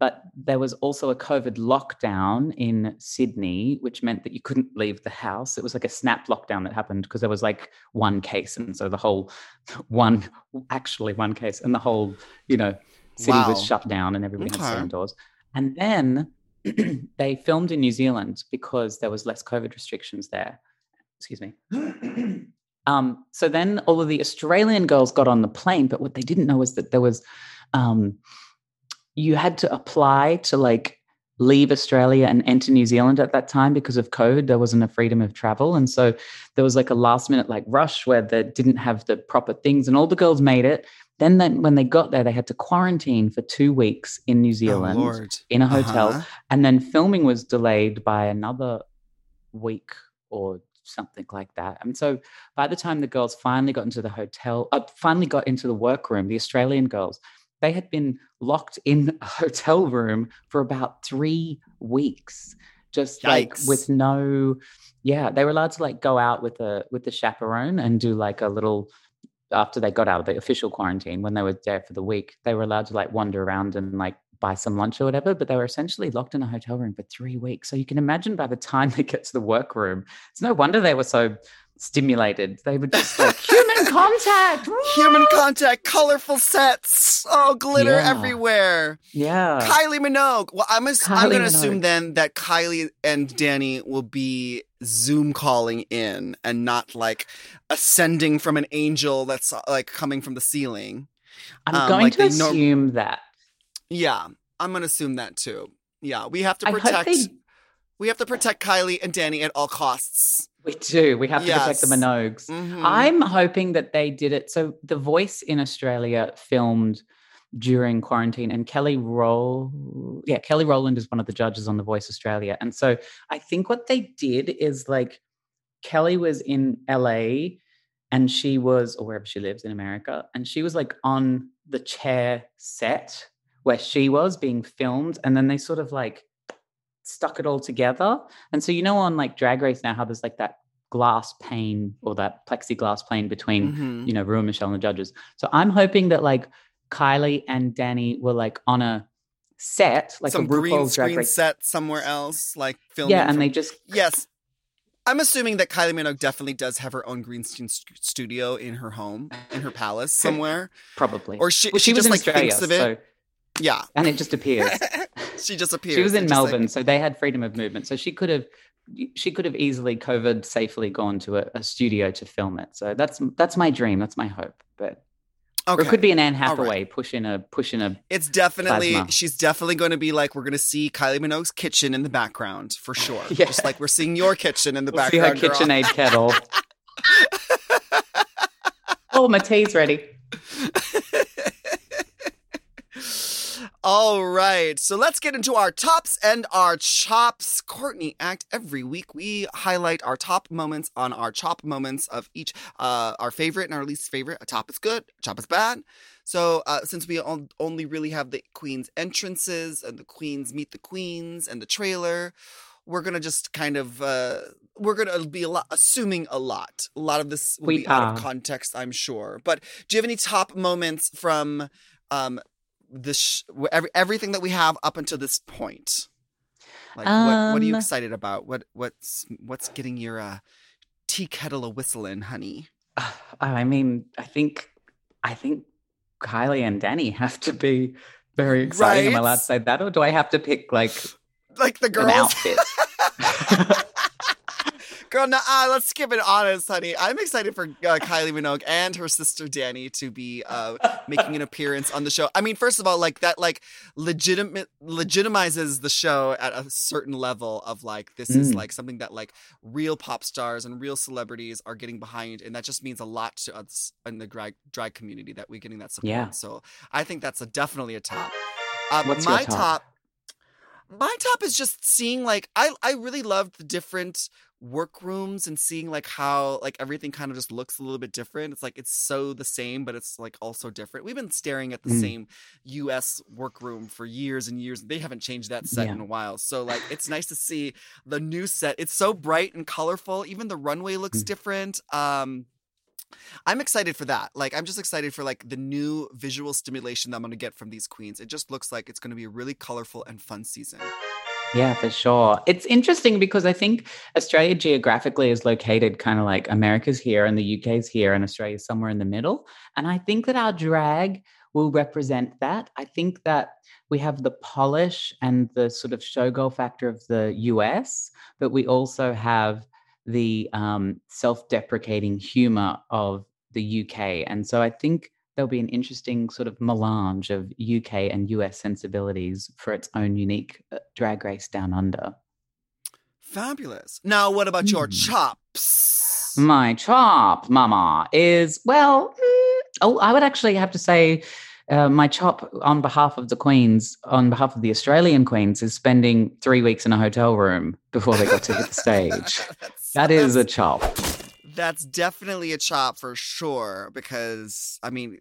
Speaker 4: but there was also a COVID lockdown in Sydney, which meant that you couldn't leave the house. It was like a snap lockdown that happened because there was like one case. And so the whole one, actually one case, and the whole, you know, city
Speaker 2: Wow.
Speaker 4: was shut down and everybody had to stay indoors. And then they filmed in New Zealand because there was less COVID restrictions there. Excuse me. um, so then all of the Australian girls got on the plane, but what they didn't know was that there was um, you had to apply to like leave Australia and enter New Zealand at that time because of COVID. There wasn't a freedom of travel. And so there was like a last minute like rush where they didn't have the proper things and all the girls made it. Then, then when they got there, they had to quarantine for two weeks in New Zealand
Speaker 2: Oh,
Speaker 4: in a hotel.
Speaker 2: Uh-huh.
Speaker 4: And then filming was delayed by another week or something like that. And so by the time the girls finally got into the hotel, uh, finally got into the workroom, the Australian girls, they had been locked in a hotel room for about three weeks, just like with no, yeah, they were allowed to like go out with a with the chaperone and do like a little. After they got out of the official quarantine, when they were there for the week, they were allowed to like wander around and like buy some lunch or whatever. But they were essentially locked in a hotel room for three weeks. So you can imagine by the time they get to the workroom, it's no wonder they were so stimulated. They were just like human contact.
Speaker 2: Human contact, colorful sets, oh, glitter
Speaker 4: Yeah.
Speaker 2: everywhere.
Speaker 4: Yeah.
Speaker 2: Kylie Minogue. Well, I'm, ass- I'm going to assume then that Kylie and Danny will be Zoom calling in and not like ascending from an angel that's like coming from the ceiling.
Speaker 4: I'm
Speaker 2: um,
Speaker 4: going
Speaker 2: like
Speaker 4: to assume that.
Speaker 2: Yeah, I'm going to assume that too. Yeah, we have to protect.
Speaker 4: they-
Speaker 2: We have to protect Kylie and Danny at all costs.
Speaker 4: We do. We have to protect the
Speaker 2: Yes.
Speaker 4: Minogues.
Speaker 2: Mhm.
Speaker 4: I'm hoping that they did it. So The Voice in Australia filmed during quarantine, and Kelly Roll, yeah, Kelly Rowland is one of the judges on The Voice Australia. And so I think what they did is like Kelly was in LA and she was, or wherever she lives in America, and she was like on the chair set where she was being filmed, and then they sort of like stuck it all together. And so you know on like Drag Race now how there's like that glass pane or that plexiglass pane between
Speaker 2: Mhm.
Speaker 4: you know Ru and Michelle and the judges. So I'm hoping that like Kylie and Dannii were like on a set, like
Speaker 2: some
Speaker 4: a
Speaker 2: green
Speaker 4: RuPaul's Drag
Speaker 2: screen
Speaker 4: Race.
Speaker 2: set somewhere else, like filming.
Speaker 4: Yeah, and
Speaker 2: from-
Speaker 4: they just
Speaker 2: yes. I'm assuming that Kylie Minogue definitely does have her own green screen st- studio in her home, in her palace somewhere,
Speaker 4: probably.
Speaker 2: or she
Speaker 4: well,
Speaker 2: she,
Speaker 4: she, was
Speaker 2: just
Speaker 4: in
Speaker 2: like
Speaker 4: Australia,
Speaker 2: thinks of it.
Speaker 4: so
Speaker 2: Yeah,
Speaker 4: and it just appears.
Speaker 2: she just appears.
Speaker 4: she was in
Speaker 2: just like-
Speaker 4: Melbourne, so they had freedom of movement. So she could have she could have easily COVID safely gone to a, a studio to film it. So that's that's my dream. That's my hope. But or it could be an Anne
Speaker 2: All right.
Speaker 4: Hathaway pushing a pushing a
Speaker 2: It's definitely
Speaker 4: Plasma.
Speaker 2: she's definitely going to be like we're going to see Kylie Minogue's kitchen in the background for sure.
Speaker 4: Yeah.
Speaker 2: Just like we're seeing your kitchen in the
Speaker 4: we'll see her
Speaker 2: background.
Speaker 4: KitchenAid kettle. oh, my tea's ready.
Speaker 2: All right, so let's get into our tops and our chops. Courtney Act. Every week we highlight our top moments on our chop moments of each, uh, our favorite and our least favorite. A top is good, a chop is bad. So uh, since we on- only really have the queen's entrances and the queens meet the queens and the trailer, we're gonna just kind of uh, we're gonna be a lot assuming a lot. A lot of this will
Speaker 4: We
Speaker 2: be out of context, I'm sure. But do you have any top moments from um, this sh- every, everything that we have up until this point? Like what what are you
Speaker 4: Um,
Speaker 2: excited about? What what's what's getting your uh, tea kettle a whistling, honey?
Speaker 4: Oh, I mean, I think I think Kylie and Dannii have to be very exciting. Am I
Speaker 2: Right?
Speaker 4: allowed to say that, or do I have to pick like
Speaker 2: Like the
Speaker 4: an
Speaker 2: girls.
Speaker 4: outfit?
Speaker 2: Uh, let's keep it honest, honey. I'm excited for uh, Kylie Minogue and her sister Dannii to be uh, making an appearance on the show. I mean, first of all, like that, like legitimate legitimizes the show at a certain level of like this is
Speaker 4: Mm.
Speaker 2: like something that like real pop stars and real celebrities are getting behind, and that just means a lot to us in the drag drag community that we're getting that support.
Speaker 4: Yeah.
Speaker 2: So I think that's a, definitely a top. Uh,
Speaker 4: What's
Speaker 2: my
Speaker 4: top?
Speaker 2: top my top is just seeing like I I really loved the different workrooms and seeing like how like everything kind of just looks a little bit different. It's like it's so the same, but it's like also different. We've been staring at the
Speaker 4: Mm.
Speaker 2: same US workroom for years and years. They haven't changed that set
Speaker 4: Yeah.
Speaker 2: in a while. So like it's nice to see the new set. It's so bright and colorful. Even the runway looks
Speaker 4: Mm.
Speaker 2: different. Um I'm excited for that. Like, I'm just excited for like the new visual stimulation that I'm going to get from these queens. It just looks like it's going to be a really colorful and fun season.
Speaker 4: Yeah, for sure. It's interesting because I think Australia geographically is located kind of like America's here and the UK's here and Australia's somewhere in the middle. And I think that our drag will represent that. I think that we have the polish and the sort of showgirl factor of the US, but we also have the um, self deprecating humor of the UK. And so I think there'll be an interesting sort of melange of UK and US sensibilities for its own unique uh, drag race down under.
Speaker 2: Fabulous. Now, what about your
Speaker 4: Hmm.
Speaker 2: chops?
Speaker 4: My chop, mama, is well, mm, oh, I would actually have to say uh, my chop on behalf of the Queens, on behalf of the Australian Queens, is spending three weeks in a hotel room before they got to hit the stage.
Speaker 2: That's-
Speaker 4: a chop.
Speaker 2: That's definitely a chop for sure. Because I mean,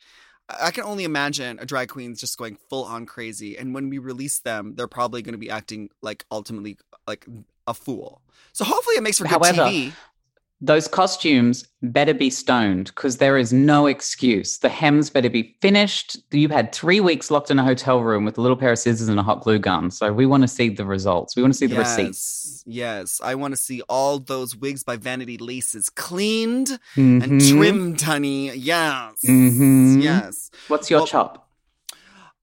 Speaker 2: I can only imagine a drag queen's just going full on crazy, and when we release them, they're probably going to be acting like ultimately like a fool. So hopefully, it makes for good
Speaker 4: However,
Speaker 2: TV.
Speaker 4: Those costumes better be stoned because there is no excuse. The hems better be finished. You've had three weeks locked in a hotel room with a little pair of scissors and a hot glue gun. So we want to see the results. We want to see the receipts.
Speaker 2: Yes, yes. I want to see all those wigs by Vanity Laces cleaned and
Speaker 4: Mhm.
Speaker 2: trimmed, honey. Yes,
Speaker 4: Mhm.
Speaker 2: yes.
Speaker 4: What's your
Speaker 2: Well-
Speaker 4: chop?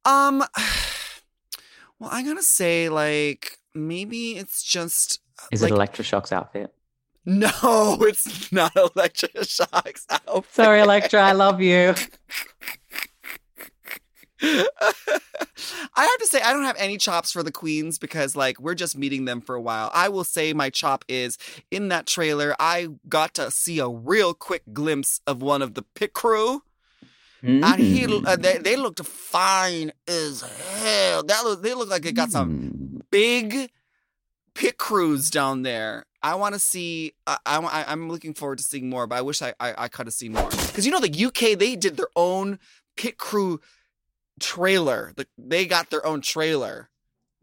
Speaker 2: Um, well, I'm gonna say like maybe it's just
Speaker 4: Is
Speaker 2: like,
Speaker 4: it Elektra Shock's outfit?
Speaker 2: No, it's not Elektra Shock's outfit.
Speaker 4: Sorry, Electra, I love you.
Speaker 2: I have to say, I don't have any chops for the queens because, like, we're just meeting them for a while. I will say my chop is in that trailer. I got to see a real quick glimpse of one of the pit crew, and he,
Speaker 4: Mm.
Speaker 2: uh, they, they looked fine as hell. That look, they looked like they got some
Speaker 4: Mm.
Speaker 2: big pit crews down there. I want to see. I, I, I'm looking forward to seeing more, but I wish I I, I could have seen more because you know the UK they did their own pit crew trailer. The, they got their own trailer.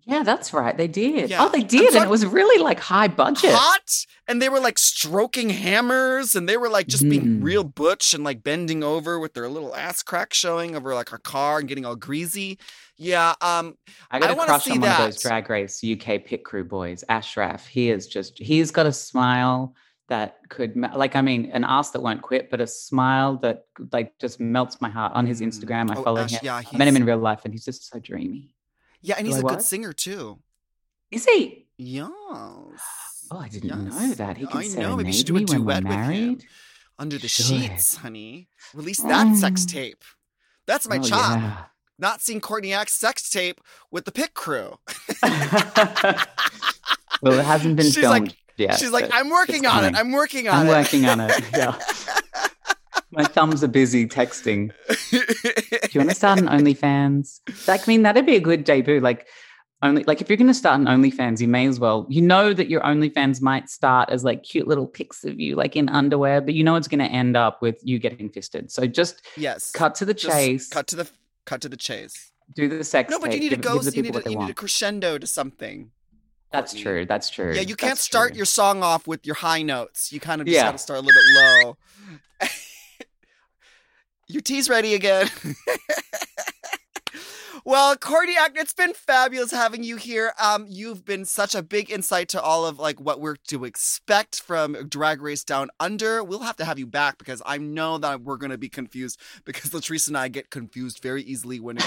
Speaker 4: Yeah, that's right. They did.
Speaker 2: Yeah.
Speaker 4: Oh, they did. And it was really like high budget.
Speaker 2: Hot, and they were like stroking hammers, and they were like just being
Speaker 4: Mm.
Speaker 2: real butch and like bending over with their little ass crack showing over like a car and getting all greasy. Yeah, um,
Speaker 4: I got a crush
Speaker 2: see
Speaker 4: on one of those
Speaker 2: that.
Speaker 4: drag race UK pit crew boys. Ashraf. He is just, he's got a smile that could, like, I mean, an ass that won't quit, but a smile that like just melts my heart on his
Speaker 2: Mm.
Speaker 4: Instagram. I
Speaker 2: Oh,
Speaker 4: follow
Speaker 2: Ash-
Speaker 4: him.
Speaker 2: yeah,
Speaker 4: I met him in real life and he's just so dreamy.
Speaker 2: Yeah, and
Speaker 4: Do
Speaker 2: he's a good
Speaker 4: what?
Speaker 2: singer too.
Speaker 4: Is he?
Speaker 2: Yes.
Speaker 4: Oh, I didn't know that. He can
Speaker 2: I know. Maybe you should do a
Speaker 4: me when we're
Speaker 2: duet with him.
Speaker 4: married.
Speaker 2: Under the
Speaker 4: Should.
Speaker 2: sheets, honey. Release that sex
Speaker 4: Mm.
Speaker 2: tape. That's my
Speaker 4: Oh,
Speaker 2: chop.
Speaker 4: yeah.
Speaker 2: Not seeing Courtney Act's sex tape with the pit crew.
Speaker 4: well, it hasn't been
Speaker 2: She's like-
Speaker 4: filmed yet.
Speaker 2: She's like, I'm working
Speaker 4: it's
Speaker 2: on it. I'm working on it.
Speaker 4: I'm working on it. Yeah. My thumbs are busy texting. Do you want to start an OnlyFans? Like, I mean, that'd be a good debut. Like, only like if you're going to start an OnlyFans, you may as well. You know that your OnlyFans might start as like cute little pics of you, like in underwear, but you know it's going to end up with you getting fisted. So just
Speaker 2: yes.
Speaker 4: cut to the
Speaker 2: Just
Speaker 4: chase.
Speaker 2: Cut to the cut to the chase.
Speaker 4: do the sex.
Speaker 2: No, but you need to go. You need, a, you need a crescendo to something.
Speaker 4: That's
Speaker 2: Courtney.
Speaker 4: true. That's true.
Speaker 2: Yeah, you can't
Speaker 4: that's
Speaker 2: start
Speaker 4: true.
Speaker 2: your song off with your high notes. You kind of just
Speaker 4: Yeah.
Speaker 2: got to start a little bit low. your tea's ready again. well, Courtney Act, it's been fabulous having you here. Um, you've been such a big insight to all of like what we're to expect from Drag Race Down Under. We'll have to have you back because I know that we're going to be confused because Latrice and I get confused very easily when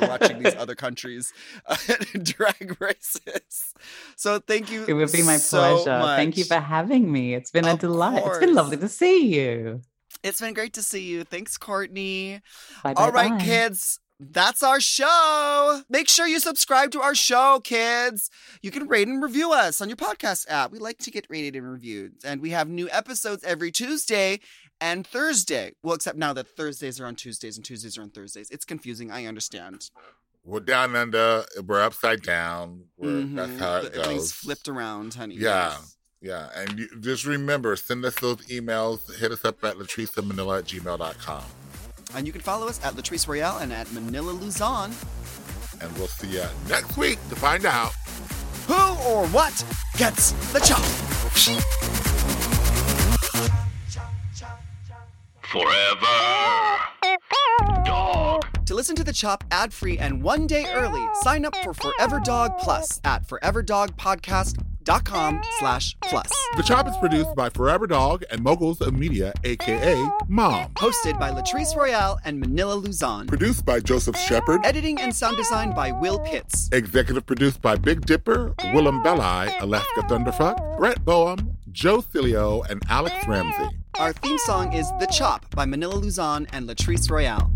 Speaker 2: we're watching these other countries' uh, drag races. So thank you.
Speaker 4: It would be my
Speaker 2: so
Speaker 4: pleasure. Thank you for having me. It's been a
Speaker 2: Of
Speaker 4: delight. It's been lovely to see you.
Speaker 2: It's been great to see you. Thanks, Courtney.
Speaker 4: Bye, bye,
Speaker 2: right,
Speaker 4: bye.
Speaker 2: kids. That's our show. Make sure you subscribe to our show, kids. You can rate and review us on your podcast app. We like to get rated and reviewed. And we have new episodes every Tuesday and Thursday. Well, except now that Thursdays are on Tuesdays and Tuesdays are on Thursdays. It's confusing. I understand.
Speaker 1: We're down under. We're upside down. We're, That's
Speaker 2: Mhm.
Speaker 1: how it
Speaker 2: Everything's
Speaker 1: goes.
Speaker 2: flipped around, honey.
Speaker 1: Yeah.
Speaker 2: Yes.
Speaker 1: Yeah, and you, just remember, send us those emails. Hit us up at latricemanila at gmail.com.
Speaker 2: And you can follow us at Latrice Royale and at Manila Luzon.
Speaker 1: And we'll see you next week to find out.
Speaker 2: Who or what gets the chop?
Speaker 3: Forever. Dog.
Speaker 2: To listen to the chop ad-free and one day early, sign up for Forever Dog Plus at foreverdogpodcast.com slash plus.
Speaker 1: The Chop is produced by Forever Dog and Moguls of Media, aka Mom.
Speaker 2: Hosted by Latrice Royale and Manila Luzon.
Speaker 1: Produced by Joseph Shepard.
Speaker 2: Editing and sound design by Will Pitts.
Speaker 1: Executive produced by Big Dipper, Willam Belli, Alaska Thunderfuck, Brett Boehm, Joe Cilio, and Alex Ramsey.
Speaker 2: Our theme song is The Chop by Manila Luzon and Latrice Royale.